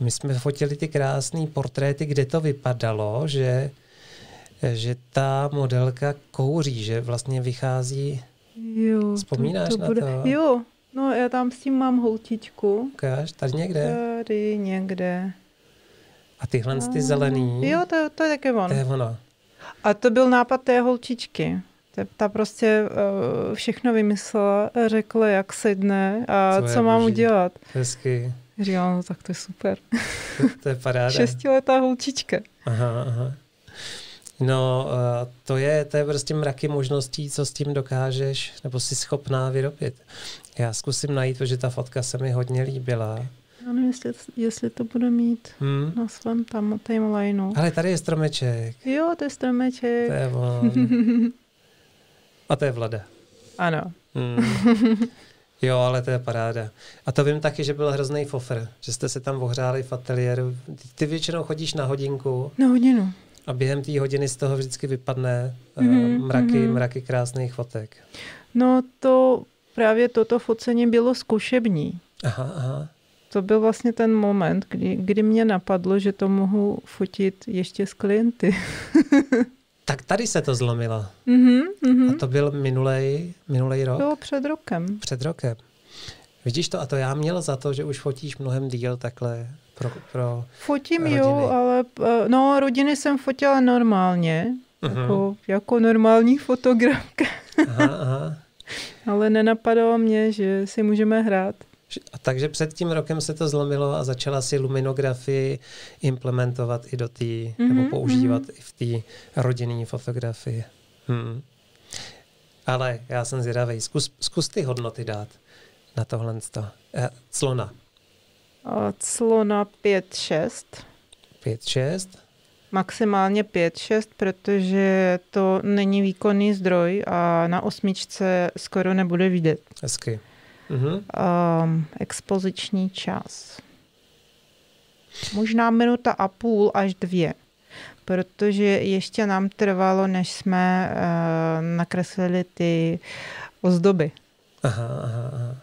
My jsme fotili ty krásné portréty, kde to vypadalo, že, že ta modelka kouří, že vlastně vychází. Jo, Vzpomínáš to, to na bude, to? Jo, no já tam s tím mám holtičku. Ukáž, tady někde? Tady někde. A tyhle ty zelený? Jo, to, to je taky on. To je ono. A to byl nápad té holčičky. Ta prostě uh, všechno vymyslela, řekla, jak sedne a co, co mám boží. udělat. Hezky. Říkala, no tak to je super. To, to je paráda. Šestiletá holčička. Aha, aha. No, uh, to je, to je prostě mraky možností, co s tím dokážeš, nebo jsi schopná vyrobit. Já zkusím najít, protože ta fotka se mi hodně líbila. Já nevím, jestli, jestli to bude mít hmm. na svém tam timelineu. Ale tady je stromeček. Jo, to je stromeček. To je on. A to je Vlada. Ano. Hmm. Jo, ale to je paráda. A to vím taky, že byl hrozný fofr, že jste se tam ohřáli v ateliéru. Ty většinou chodíš na hodinku. Na hodinu. A během té hodiny z toho vždycky vypadne mm-hmm, mraky, mm-hmm. mraky krásných fotek. No to právě toto focení bylo zkušební. Aha, aha to byl vlastně ten moment, kdy, kdy mě napadlo, že to mohu fotit ještě s klienty. tak tady se to zlomilo. Mm-hmm, mm-hmm. A to byl minulej, minulej rok? Bylo před rokem. Před rokem. Vidíš to? A to já měl za to, že už fotíš mnohem díl takhle pro, pro Fotím, rodiny. jo, ale eh, no, rodiny jsem fotila normálně, uh-huh. jako, jako normální fotografka. aha, aha. ale nenapadalo mě, že si můžeme hrát. A takže před tím rokem se to zlomilo a začala si luminografii implementovat i do té, mm-hmm, nebo mhm, používat mm-hmm. i v té rodinné fotografii. Hmm. Ale já jsem zvědavý. Zkus, zkus ty hodnoty dát na tohle. Eh, clona. Clona 5-6. 5-6. Maximálně 5-6, protože to není výkonný zdroj a na osmičce skoro nebude vidět. Hezky mm-hmm. um, expoziční čas. Možná minuta a půl až dvě, protože ještě nám trvalo, než jsme uh, nakreslili ty ozdoby. Aha, aha, aha.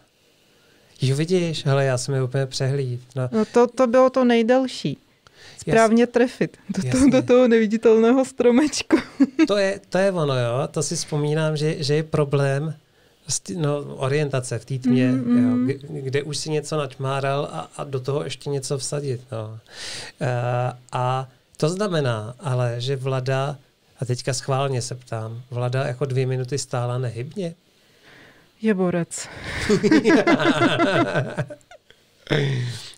Jo, vidíš, hele, já jsem je úplně přehlíd. No. No to, to bylo to nejdelší. Správně trefit do, to, do toho neviditelného stromečku. to, je, to je ono, jo. To si vzpomínám, že, že je problém no, orientace v té tmě, mm, mm. Jo, kde už si něco načmáral a, a do toho ještě něco vsadit. No. Uh, a to znamená ale, že vlada, a teďka schválně se ptám, vlada jako dvě minuty stála nehybně? Je borec.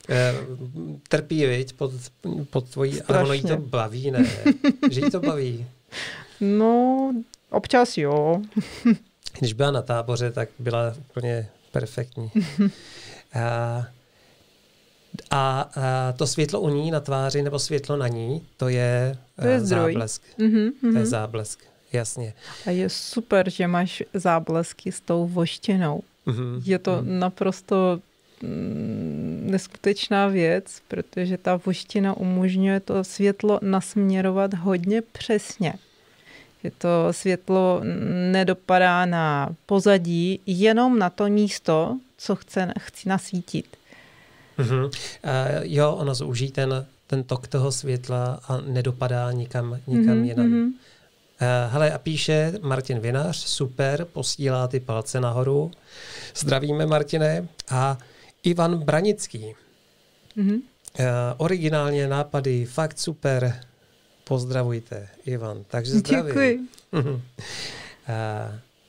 Eh, trpí, viď, pod, pod tvojí, Strašně. ale ono jí to baví, ne? Že jí to baví? No, občas jo. Když byla na táboře, tak byla úplně perfektní. a, a, a to světlo u ní na tváři nebo světlo na ní, to je, to je záblesk. Mm-hmm, mm-hmm. To je záblesk, jasně. A je super, že máš záblesky s tou voštěnou. Mm-hmm. Je to mm-hmm. naprosto mm, neskutečná věc, protože ta voština umožňuje to světlo nasměrovat hodně přesně. To světlo nedopadá na pozadí, jenom na to místo, co chce, chci nasvítit. Mm-hmm. Uh, jo, ono zúží ten, ten tok toho světla a nedopadá nikam, nikam mm-hmm. jinam. Mm-hmm. Uh, hele, a píše Martin Vinař, super, posílá ty palce nahoru. Zdravíme, Martine. A Ivan Branický. Mm-hmm. Uh, originálně nápady, fakt super. Pozdravujte, Ivan. Takže zdravím. Děkuji. uh,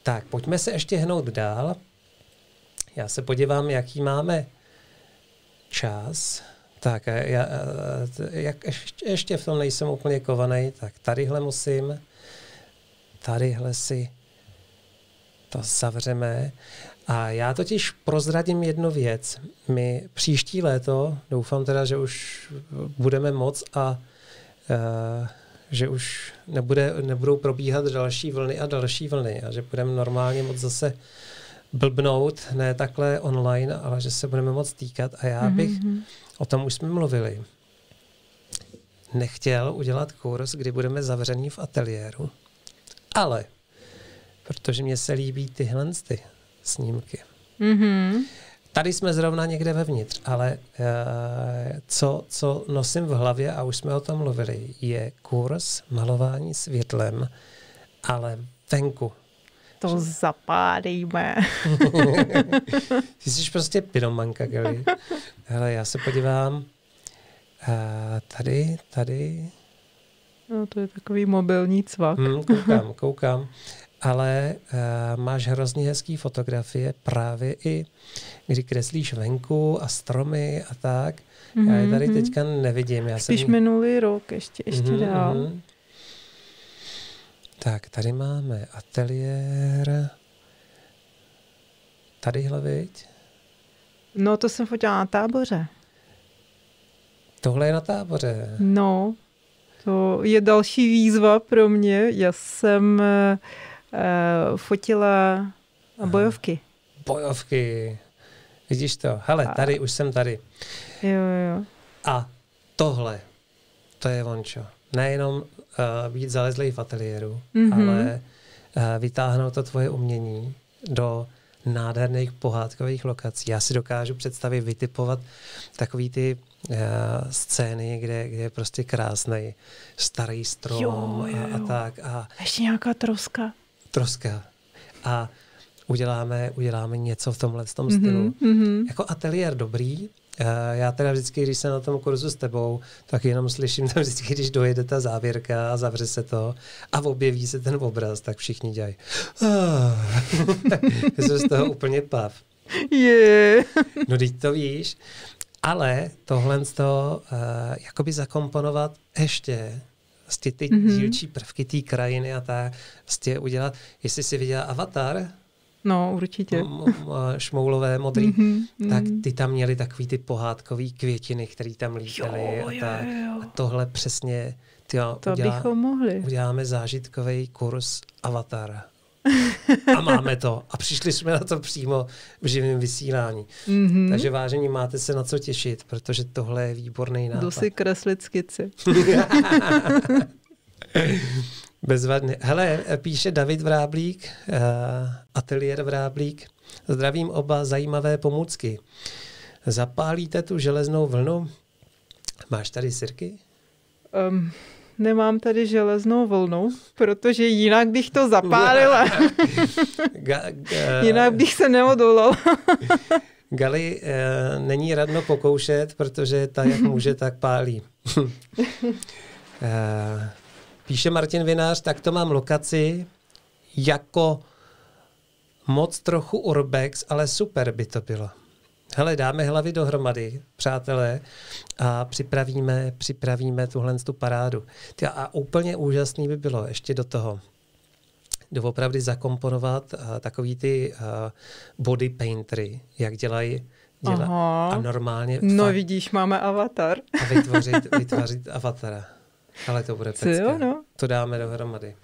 tak, pojďme se ještě hnout dál. Já se podívám, jaký máme čas. Tak, já, jak, ještě, ještě v tom nejsem úplně kovaný, tak tadyhle musím, tadyhle si to zavřeme. A já totiž prozradím jednu věc. My příští léto, doufám teda, že už budeme moc a že už nebude, nebudou probíhat další vlny a další vlny a že budeme normálně moc zase blbnout, ne takhle online, ale že se budeme moc týkat. A já bych, mm-hmm. o tom už jsme mluvili, nechtěl udělat kurz, kdy budeme zavření v ateliéru, ale protože mě se líbí tyhle ty snímky. Mm-hmm. Tady jsme zrovna někde vevnitř, ale uh, co, co nosím v hlavě, a už jsme o tom mluvili, je kurz malování světlem, ale venku. To zapálíme. Ty jsi prostě pyromanka, Geli. Hele, já se podívám. Uh, tady, tady. No, to je takový mobilní cvak. Hmm, koukám, koukám ale uh, máš hrozně hezký fotografie právě i, kdy kreslíš venku a stromy a tak. Mm-hmm. Já je tady mhm. teďka nevidím. Já Spíš jsem... minulý rok, ještě, ještě mm-hmm, dál. Mm-hmm. Tak, tady máme ateliér. Tadyhle, viď? No, to jsem fotila na táboře. Tohle je na táboře. No, to je další výzva pro mě. Já jsem uh, fotila bojovky. Bojovky. Vidíš to? Hele, tady už jsem tady. Jo, jo. A tohle, to je vončo. Nejenom uh, být zalezlý v ateliéru, mm-hmm. ale uh, vytáhnout to tvoje umění do nádherných pohádkových lokací. Já si dokážu představit, vytipovat takový ty uh, scény, kde, kde je prostě krásný starý strom jo, jo, jo. A, a tak. A ještě nějaká troska troska a uděláme, uděláme něco v tomhle tom mm-hmm, stylu. Mm-hmm. Jako ateliér dobrý, já teda vždycky, když jsem na tom kurzu s tebou, tak jenom slyším tam vždycky, když dojede ta závěrka a zavře se to a objeví se ten obraz, tak všichni dělají. Ah. jsem z toho úplně pav. Je. no teď to víš. Ale tohle z toho uh, jakoby zakomponovat ještě vlastně ty mm-hmm. dílčí prvky té krajiny a tak vlastně udělat. Jestli si viděla Avatar, No, určitě. šmoulové, modrý. Mm-hmm, tak ty tam měli takový ty pohádkový květiny, které tam lítaly. A, tak. Jo, jo. a tohle přesně tyjo, to udělá, bychom mohli. uděláme zážitkový kurz Avatara. A máme to. A přišli jsme na to přímo v živém vysílání. Mm-hmm. Takže vážení, máte se na co těšit, protože tohle je výborný nápad. Jdu si kreslit skici. Bezvadně. Hele, píše David Vráblík, uh, ateliér Vráblík. Zdravím oba zajímavé pomůcky. Zapálíte tu železnou vlnu? Máš tady sirky? Um, nemám tady železnou vlnu, protože jinak bych to zapálila. jinak bych se neodolala. Gali e, není radno pokoušet, protože ta, jak může, tak pálí. e, píše Martin Vinář, tak to mám lokaci jako moc trochu urbex, ale super by to bylo. Hele, dáme hlavy dohromady, přátelé, a připravíme, připravíme tuhle tu parádu. A úplně úžasný by bylo ještě do toho, doopravdy zakomponovat uh, takový ty uh, body paintery, jak dělají děla, a normálně... No fakt, vidíš, máme avatar. A vytvořit, vytvořit avatara. Ale to bude pecka. no? To dáme dohromady.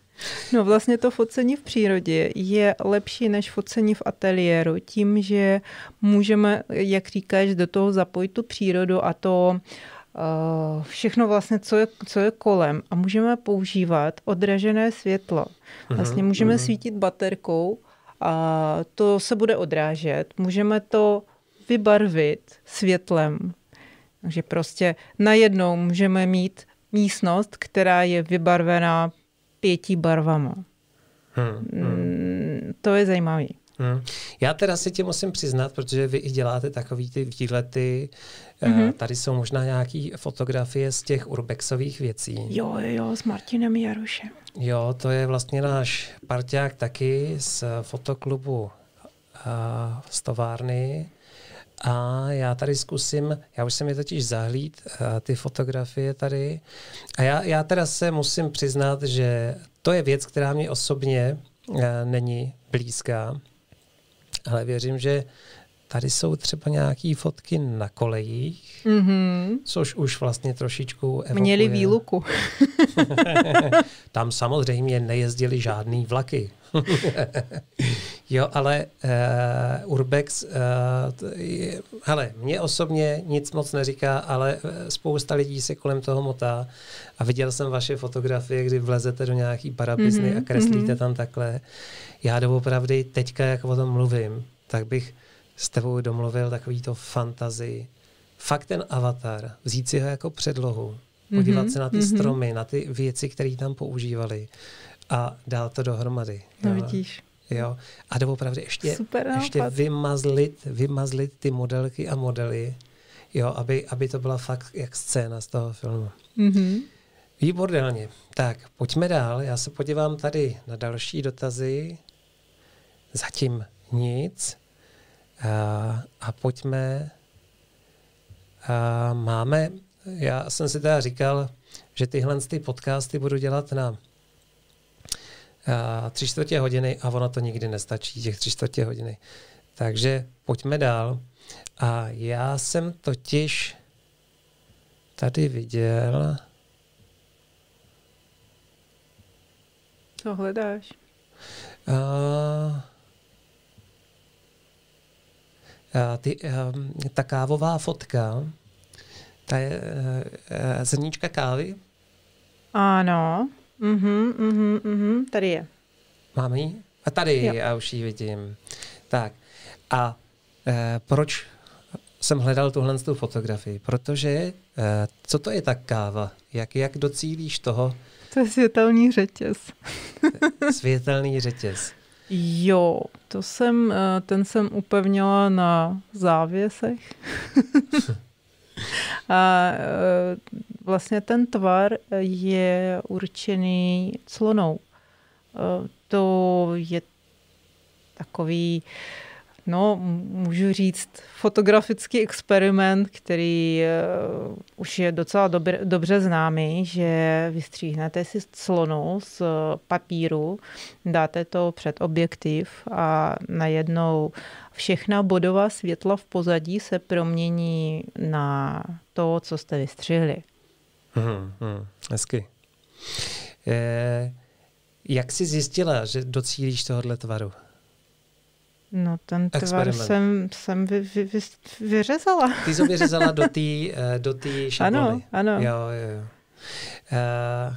No vlastně to focení v přírodě je lepší než focení v ateliéru tím, že můžeme, jak říkáš, do toho zapojit tu přírodu a to uh, všechno vlastně, co je, co je kolem a můžeme používat odražené světlo. Mhm, vlastně můžeme uh-huh. svítit baterkou a to se bude odrážet. Můžeme to vybarvit světlem. Takže prostě najednou můžeme mít místnost, která je vybarvená pěti barvama. Hmm, hmm. Mm, to je zajímavé. Hmm. Já teda si tě musím přiznat, protože vy i děláte takový ty výlety, mm-hmm. tady jsou možná nějaké fotografie z těch urbexových věcí. Jo, jo, s Martinem Jarušem. Jo, to je vlastně náš parťák taky z fotoklubu uh, z továrny. A já tady zkusím, já už jsem je totiž zahlíd, uh, ty fotografie tady. A já, já teda se musím přiznat, že to je věc, která mě osobně uh, není blízká, ale věřím, že tady jsou třeba nějaké fotky na kolejích, mm-hmm. což už vlastně trošičku evokuje. Měli výluku. Tam samozřejmě nejezdili žádný vlaky. jo, ale uh, Urbex, uh, je, hele, mě osobně nic moc neříká, ale eh, spousta lidí se kolem toho motá a viděl jsem vaše fotografie, kdy vlezete do nějaký parabizny mm-hmm, a kreslíte mm-hmm. tam takhle. Já doopravdy teďka, jak o tom mluvím, tak bych s tebou domluvil takový to fantazii. Fakt ten avatar, vzít si ho jako předlohu, podívat mm-hmm, se na ty mm-hmm. stromy, na ty věci, které tam používali a dál to dohromady. No jo. vidíš. Jo. A doopravdy ještě, Super ještě vymazlit, vymazlit ty modelky a modely, jo, aby, aby to byla fakt jak scéna z toho filmu. Mm-hmm. Výborně. Tak, pojďme dál. Já se podívám tady na další dotazy. Zatím nic. A, a pojďme. A máme, já jsem si teda říkal, že tyhle ty podcasty budu dělat na tři čtvrtě hodiny a ono to nikdy nestačí, těch tři čtvrtě hodiny. Takže pojďme dál. A já jsem totiž tady viděl... Co hledáš? A, ty, ehm, ta kávová fotka, ta je uh, zrníčka kávy. Ano, mhm, mhm, mhm, tady je. Máme ji? A tady, jo. já už ji vidím. Tak, a uh, proč jsem hledal tuhle tu fotografii? Protože, uh, co to je ta káva? Jak, jak docílíš toho? To je světelný řetěz. světelný řetěz. Jo, to jsem, eh, ten jsem upevnila na závěsech. A eh, vlastně ten tvar je určený clonou. Eh, to je takový No, můžu říct, fotografický experiment, který uh, už je docela dobr, dobře známý, že vystříhnete si clonu z papíru, dáte to před objektiv a najednou všechna bodová světla v pozadí se promění na to, co jste vystřihli. Hmm, hmm, hezky. E, jak jsi zjistila, že docílíš tohohle tvaru? No ten tvar jsem, jsem vy, vy, vy, vyřezala. Ty jsi vyřezala do té uh, do šablony. Ano, ano. Jo, jo, jo. Uh,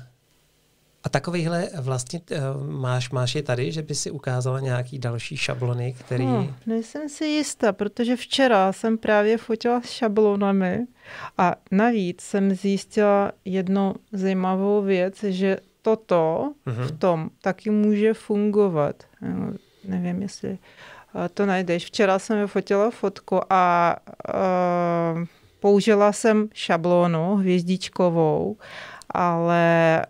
A takovýhle vlastně uh, máš, máš je tady, že by si ukázala nějaký další šablony, který... No, nejsem si jistá, protože včera jsem právě fotila s šablonami a navíc jsem zjistila jednu zajímavou věc, že toto uh-huh. v tom taky může fungovat. Nevím, jestli to najdeš. Včera jsem vyfotila fotku a uh, použila jsem šablonu hvězdičkovou, ale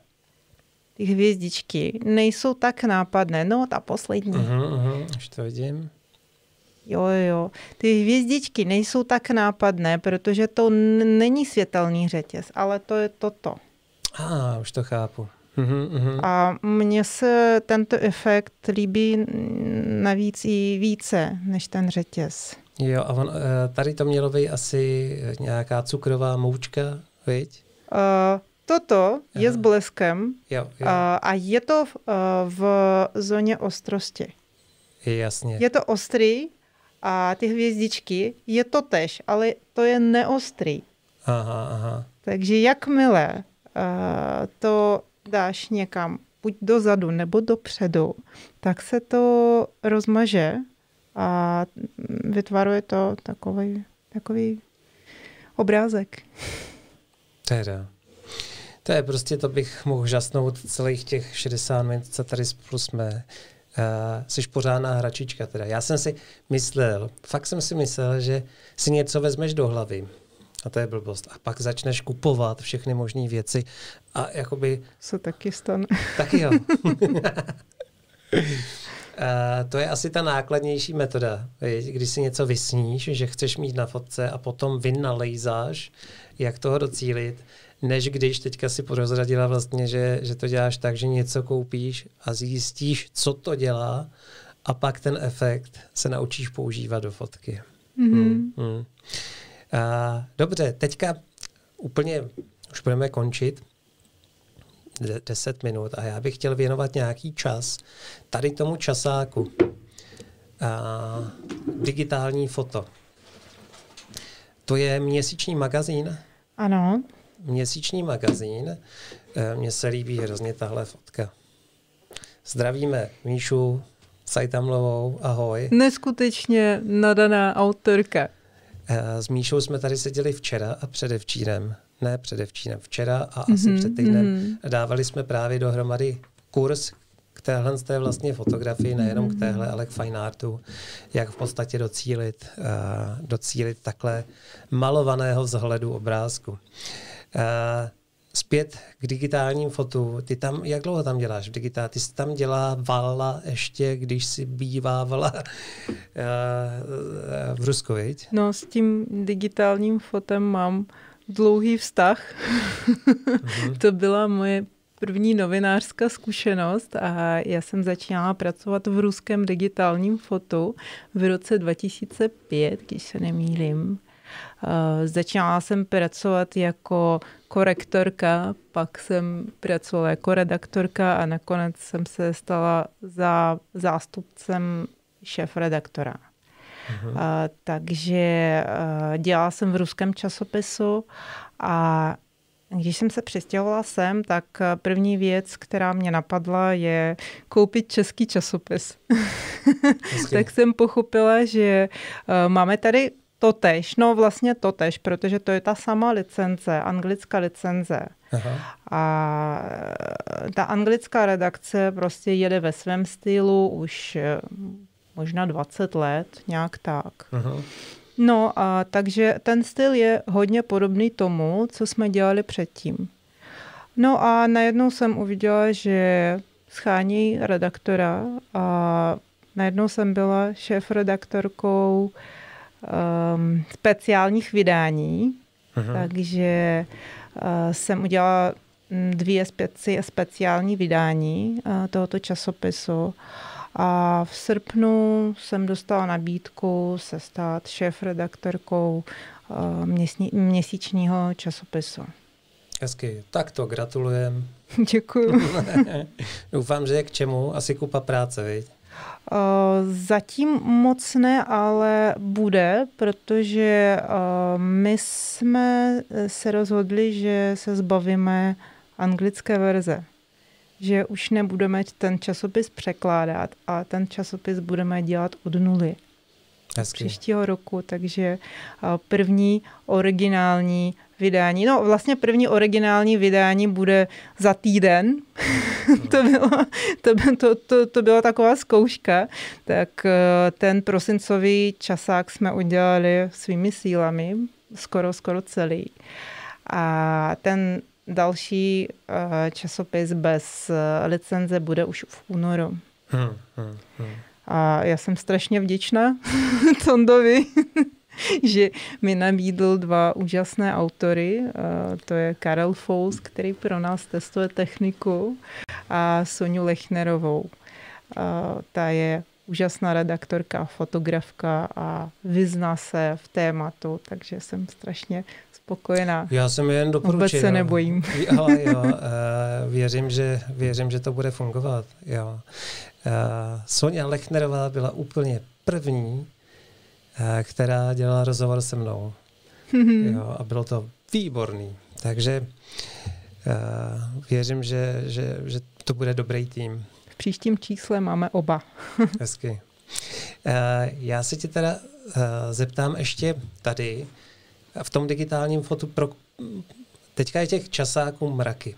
ty hvězdičky nejsou tak nápadné. No, ta poslední. Uh-huh, uh-huh, už to vidím. Jo, jo. Ty hvězdičky nejsou tak nápadné, protože to n- není světelný řetěz, ale to je toto. A, ah, už to chápu. A mně se tento efekt líbí navíc i více než ten řetěz. Jo, a on, eh, tady to mělo být asi nějaká cukrová moučka, viď? Uh, toto Aha. je s bleskem jo, jo. Uh, a je to v, uh, v zóně ostrosti. Jasně. Je to ostrý a ty hvězdičky je to tež, ale to je neostrý. Aha, aha. Takže jakmile uh, to dáš někam, buď dozadu nebo dopředu, tak se to rozmaže a vytvaruje to takový, takový obrázek. Teda. To je prostě, to bych mohl žasnout celých těch 60 minut, co tady spolu jsme. Uh, jsi pořádná hračička teda. Já jsem si myslel, fakt jsem si myslel, že si něco vezmeš do hlavy a to je blbost. A pak začneš kupovat všechny možné věci a jakoby... Se taky stane. Taky jo. Uh, to je asi ta nákladnější metoda, když si něco vysníš, že chceš mít na fotce a potom vynalejzáš, jak toho docílit, než když teďka si prozradila vlastně, že, že to děláš tak, že něco koupíš a zjistíš, co to dělá a pak ten efekt se naučíš používat do fotky. Mm-hmm. Hmm. Uh, dobře, teďka úplně už budeme končit. 10 minut a já bych chtěl věnovat nějaký čas tady tomu časáku. A, digitální foto. To je měsíční magazín? Ano. Měsíční magazín. E, mně se líbí hrozně tahle fotka. Zdravíme Míšu Sajtamlovou, ahoj. Neskutečně nadaná autorka. E, s Míšou jsme tady seděli včera a předevčírem ne předevčírem, včera a mm-hmm, asi před týdnem. Mm-hmm. Dávali jsme právě dohromady kurz k téhle z té vlastně fotografii, nejenom k téhle, ale k fine artu, jak v podstatě docílit, uh, docílit takhle malovaného vzhledu obrázku. Uh, zpět k digitálním fotu. Ty tam, jak dlouho tam děláš v digitál? Ty jsi tam dělávala ještě, když jsi bývávala uh, v Rusku, viď? No s tím digitálním fotem mám dlouhý vztah. Mm-hmm. to byla moje první novinářská zkušenost a já jsem začínala pracovat v ruském digitálním fotu v roce 2005, když se nemýlím. Začínala jsem pracovat jako korektorka, pak jsem pracovala jako redaktorka a nakonec jsem se stala za zástupcem šéf redaktora. Uh, takže uh, dělala jsem v ruském časopisu a když jsem se přistěhovala sem, tak první věc, která mě napadla, je koupit český časopis. tak jsem pochopila, že máme tady to tež, no vlastně to tež, protože to je ta sama licence, anglická licence. Aha. A ta anglická redakce prostě jede ve svém stylu už možná 20 let, nějak tak. Aha. No a takže ten styl je hodně podobný tomu, co jsme dělali předtím. No a najednou jsem uviděla, že schání redaktora a najednou jsem byla šéf-redaktorkou um, speciálních vydání, Aha. takže uh, jsem udělala dvě speci- speciální vydání uh, tohoto časopisu. A v srpnu jsem dostala nabídku se stát šéf-redaktorkou eh, měsíčního časopisu. Hezky, tak to gratulujem. Děkuji. Doufám, že je k čemu, asi kupa práce, viď? Uh, zatím moc ne, ale bude, protože uh, my jsme se rozhodli, že se zbavíme anglické verze. že už nebudeme ten časopis překládat a ten časopis budeme dělat od nuly. Hezky. Příštího roku, takže první originální vydání. No vlastně první originální vydání bude za týden. to, bylo, to, to, to, to byla taková zkouška. Tak ten prosincový časák jsme udělali svými sílami, skoro, skoro celý. A ten další uh, časopis bez uh, licenze bude už v únoru. Hmm, hmm, hmm. A já jsem strašně vděčná Tondovi, že mi nabídl dva úžasné autory. Uh, to je Karel Fous, který pro nás testuje techniku, a Soniu Lechnerovou. Uh, ta je úžasná redaktorka, fotografka a vyzná se v tématu, takže jsem strašně spokojená. Já jsem jen doporučil. Vůbec se nebojím. Jo, jo, uh, věřím, že, věřím, že to bude fungovat. Jo. Sonja Lechnerová byla úplně první, která dělala rozhovor se mnou. jo, a bylo to výborný. Takže uh, věřím, že, že, že to bude dobrý tým. V příštím čísle máme oba. Hezky. Uh, já se tě teda uh, zeptám ještě tady, v tom digitálním fotu pro... Teďka je těch časáků mraky.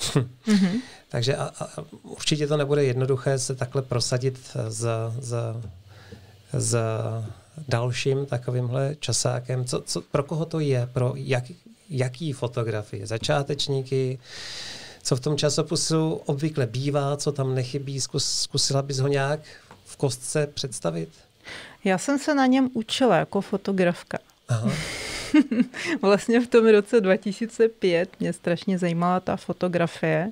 mm-hmm. Takže a, a, určitě to nebude jednoduché se takhle prosadit za, za, za dalším takovýmhle časákem. Co, co, pro koho to je? Pro jak, jaký fotografie? Začátečníky? Co v tom časopisu obvykle bývá? Co tam nechybí? Zkus, zkusila bys ho nějak v kostce představit? Já jsem se na něm učila jako fotografka. Aha. vlastně v tom roce 2005 mě strašně zajímala ta fotografie,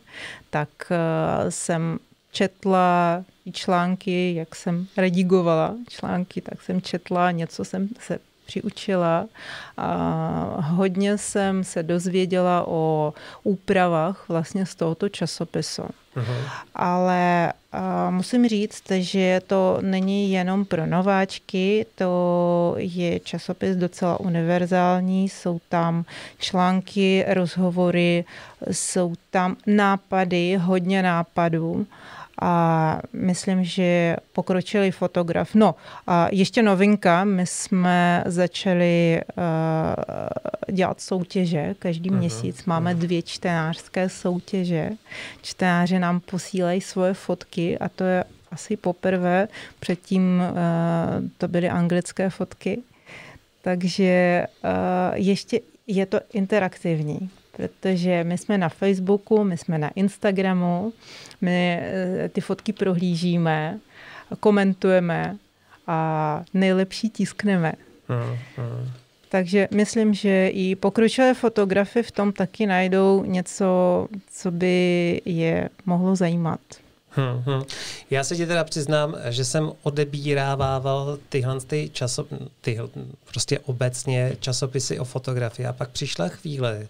tak uh, jsem četla články, jak jsem redigovala články, tak jsem četla, něco jsem se přiučila. A hodně jsem se dozvěděla o úpravách vlastně z tohoto časopisu. Uh-huh. Ale a musím říct, že to není jenom pro nováčky, to je časopis docela univerzální, jsou tam články, rozhovory, jsou tam nápady, hodně nápadů a myslím, že pokročilý fotograf. No a ještě novinka, my jsme začali uh, dělat soutěže každý uh-huh, měsíc. Máme uh-huh. dvě čtenářské soutěže. Čtenáři nám posílají svoje fotky a to je asi poprvé. Předtím uh, to byly anglické fotky. Takže uh, ještě je to interaktivní protože my jsme na Facebooku, my jsme na Instagramu, my eh, ty fotky prohlížíme, komentujeme a nejlepší tiskneme. Uh. Takže myslím, že i pokročilé fotografy v tom taky najdou něco, co by je mohlo zajímat. Hmm, hmm. Já se ti teda přiznám, že jsem odebírával tyhle ty časop, ty, prostě obecně časopisy o fotografii a pak přišla chvíle,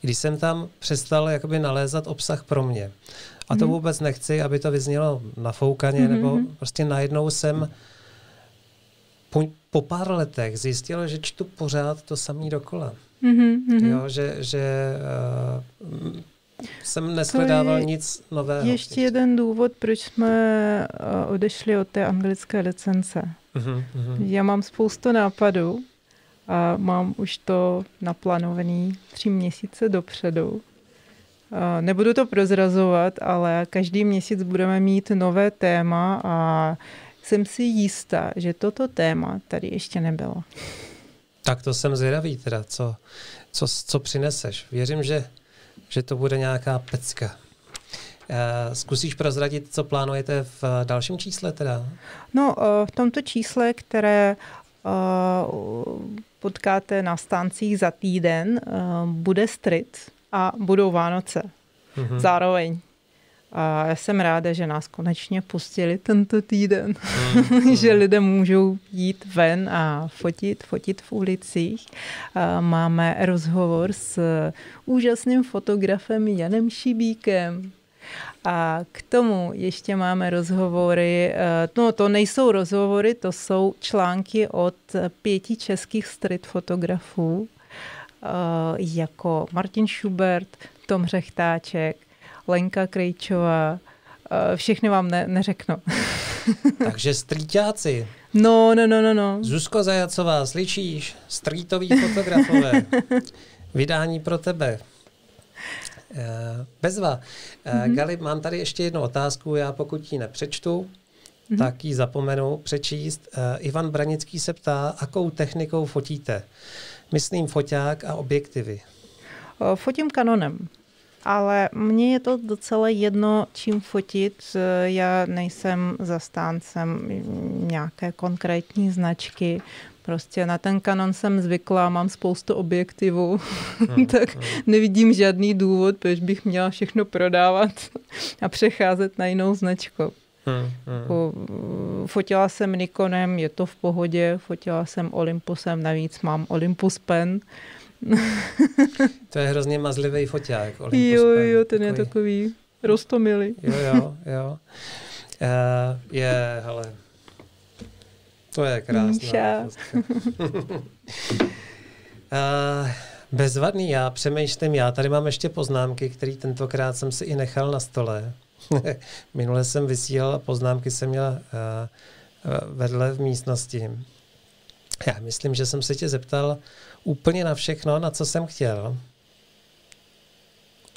když jsem tam přestal jakoby nalézat obsah pro mě. A to mm. vůbec nechci, aby to vyznělo nafoukaně, mm-hmm. nebo prostě najednou jsem po, po pár letech zjistil, že čtu pořád to samý dokola. Mm-hmm. Jo, že, že uh, jsem neshledával nic nového. Ještě, ještě jeden důvod, proč jsme uh, odešli od té anglické licence. Mm-hmm. Já mám spoustu nápadů, a mám už to naplánovaný tři měsíce dopředu. A nebudu to prozrazovat, ale každý měsíc budeme mít nové téma a jsem si jistá, že toto téma tady ještě nebylo. Tak to jsem zvědavý teda, co, co, co přineseš. Věřím, že, že to bude nějaká pecka. Zkusíš prozradit, co plánujete v dalším čísle teda? No, v tomto čísle, které potkáte na stáncích za týden, eh, bude strit a budou Vánoce mm-hmm. zároveň. A já jsem ráda, že nás konečně pustili tento týden, mm, že lidé můžou jít ven a fotit, fotit v ulicích. A máme rozhovor s úžasným fotografem Janem Šibíkem, a k tomu ještě máme rozhovory, eh, no to nejsou rozhovory, to jsou články od pěti českých street fotografů, eh, jako Martin Schubert, Tom Řechtáček, Lenka Krejčová, eh, všechny vám ne, neřeknu. Takže strýťáci. No, no, no, no, no. Zuzko Zajacová, slyšíš? Strýtoví fotografové. Vydání pro tebe. Eh, bezva. Mm-hmm. Gali, mám tady ještě jednu otázku, já pokud ji nepřečtu, mm-hmm. tak ji zapomenu přečíst. Ivan Branický se ptá, akou technikou fotíte? Myslím foťák a objektivy. Fotím kanonem ale mně je to docela jedno, čím fotit. Já nejsem zastáncem nějaké konkrétní značky. Prostě na ten kanon jsem zvykla, mám spoustu objektivů, hmm, tak hmm. nevidím žádný důvod, proč bych měla všechno prodávat a přecházet na jinou značku. Hmm, hmm. Fotila jsem Nikonem, je to v pohodě, fotila jsem Olympusem, navíc mám Olympus Pen, to je hrozně mazlivý foťák. Olympus jo, jo, ten takový. je takový rostomilý. Jo, jo, jo. Uh, je, hele, to je krásná. uh, bezvadný, já přemýšlím, já tady mám ještě poznámky, které tentokrát jsem si i nechal na stole. Minule jsem vysílal a poznámky jsem měl uh, vedle v místnosti. Já myslím, že jsem se tě zeptal úplně na všechno, na co jsem chtěl.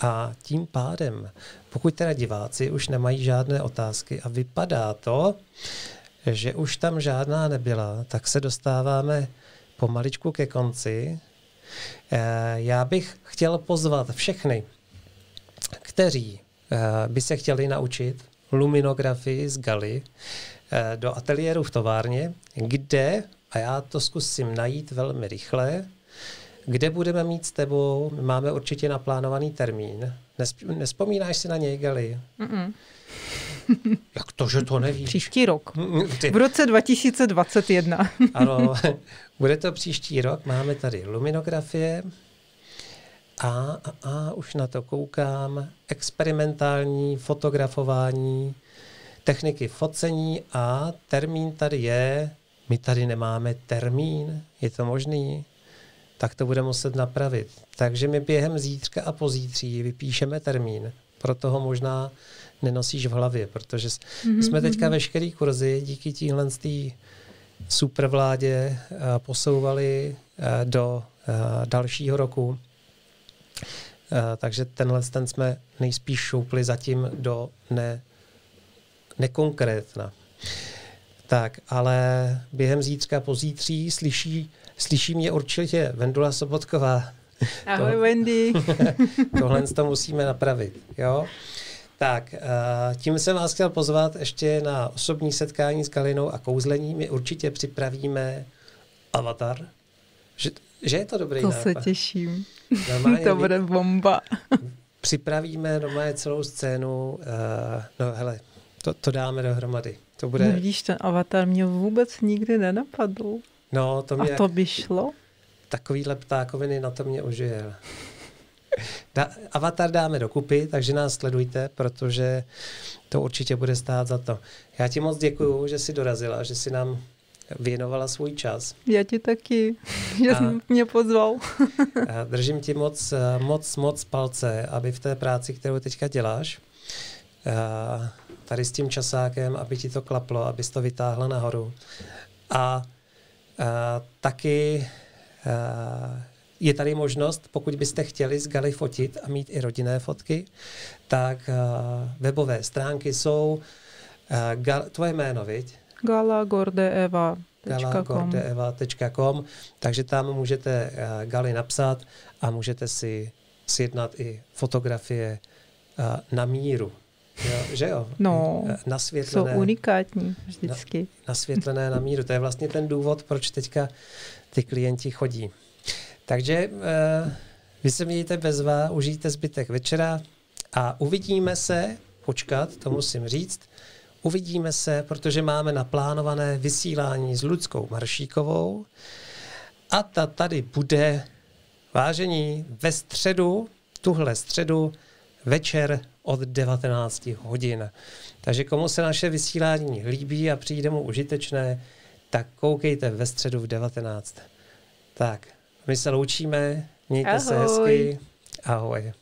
A tím pádem, pokud teda diváci už nemají žádné otázky a vypadá to, že už tam žádná nebyla, tak se dostáváme pomaličku ke konci. Eh, já bych chtěl pozvat všechny, kteří eh, by se chtěli naučit luminografii z Gali eh, do ateliéru v továrně, kde, a já to zkusím najít velmi rychle, kde budeme mít s tebou, máme určitě naplánovaný termín. Nesp- nespomínáš si na něj, Gali? Mm-mm. Jak to, že to nevíš? Příští rok. V roce 2021. ano, bude to příští rok. Máme tady luminografie a, a, a už na to koukám. Experimentální fotografování, techniky focení a termín tady je. My tady nemáme termín. Je to možný? tak to bude muset napravit. Takže my během zítřka a pozítří vypíšeme termín, proto ho možná nenosíš v hlavě, protože mm-hmm. jsme teďka mhm. veškerý kurzy díky tímhle supervládě uh, posouvali uh, do uh, dalšího roku. Takže tenhle ten jsme nejspíš šoupli zatím do ne, nekonkrétna. Tak, ale během zítřka pozítří slyší Slyší mě určitě Vendula Sobotková. Ahoj, to, Wendy. tohle to musíme napravit. Jo? Tak, uh, tím jsem vás chtěl pozvat ještě na osobní setkání s Kalinou a kouzlení. My určitě připravíme avatar. Že, že je to dobrý To nápad. se těším. Normálně to bude bomba. připravíme normálně celou scénu. Uh, no hele, to, to dáme dohromady. To bude... No vidíš, ten avatar mě vůbec nikdy nenapadl. No, to mě... A to by šlo? Takovýhle ptákoviny na to mě užije. Da, avatar dáme dokupy, takže nás sledujte, protože to určitě bude stát za to. Já ti moc děkuju, že jsi dorazila, že jsi nám věnovala svůj čas. Já ti taky, že jsi mě pozval. a držím ti moc, moc, moc palce, aby v té práci, kterou teďka děláš, tady s tím časákem, aby ti to klaplo, abys to vytáhla nahoru. A Uh, taky uh, je tady možnost, pokud byste chtěli z Gali fotit a mít i rodinné fotky, tak uh, webové stránky jsou uh, gal, tvoje jméno, viď? galagordeeva.com galagordeeva.com takže tam můžete uh, Gali napsat a můžete si sjednat i fotografie na míru. Jo, že jo? No, eh, nasvětlené, jsou unikátní vždycky. Na, nasvětlené na míru. To je vlastně ten důvod, proč teďka ty klienti chodí. Takže uh, vy se mějte bezva, užijte zbytek večera a uvidíme se, počkat, to musím říct, uvidíme se, protože máme naplánované vysílání s Ludskou Maršíkovou a ta tady bude, vážení, ve středu, tuhle středu, večer od 19 hodin. Takže komu se naše vysílání líbí a přijde mu užitečné, tak koukejte ve středu v 19. Tak, my se loučíme, mějte Ahoj. se hezky, ahoj.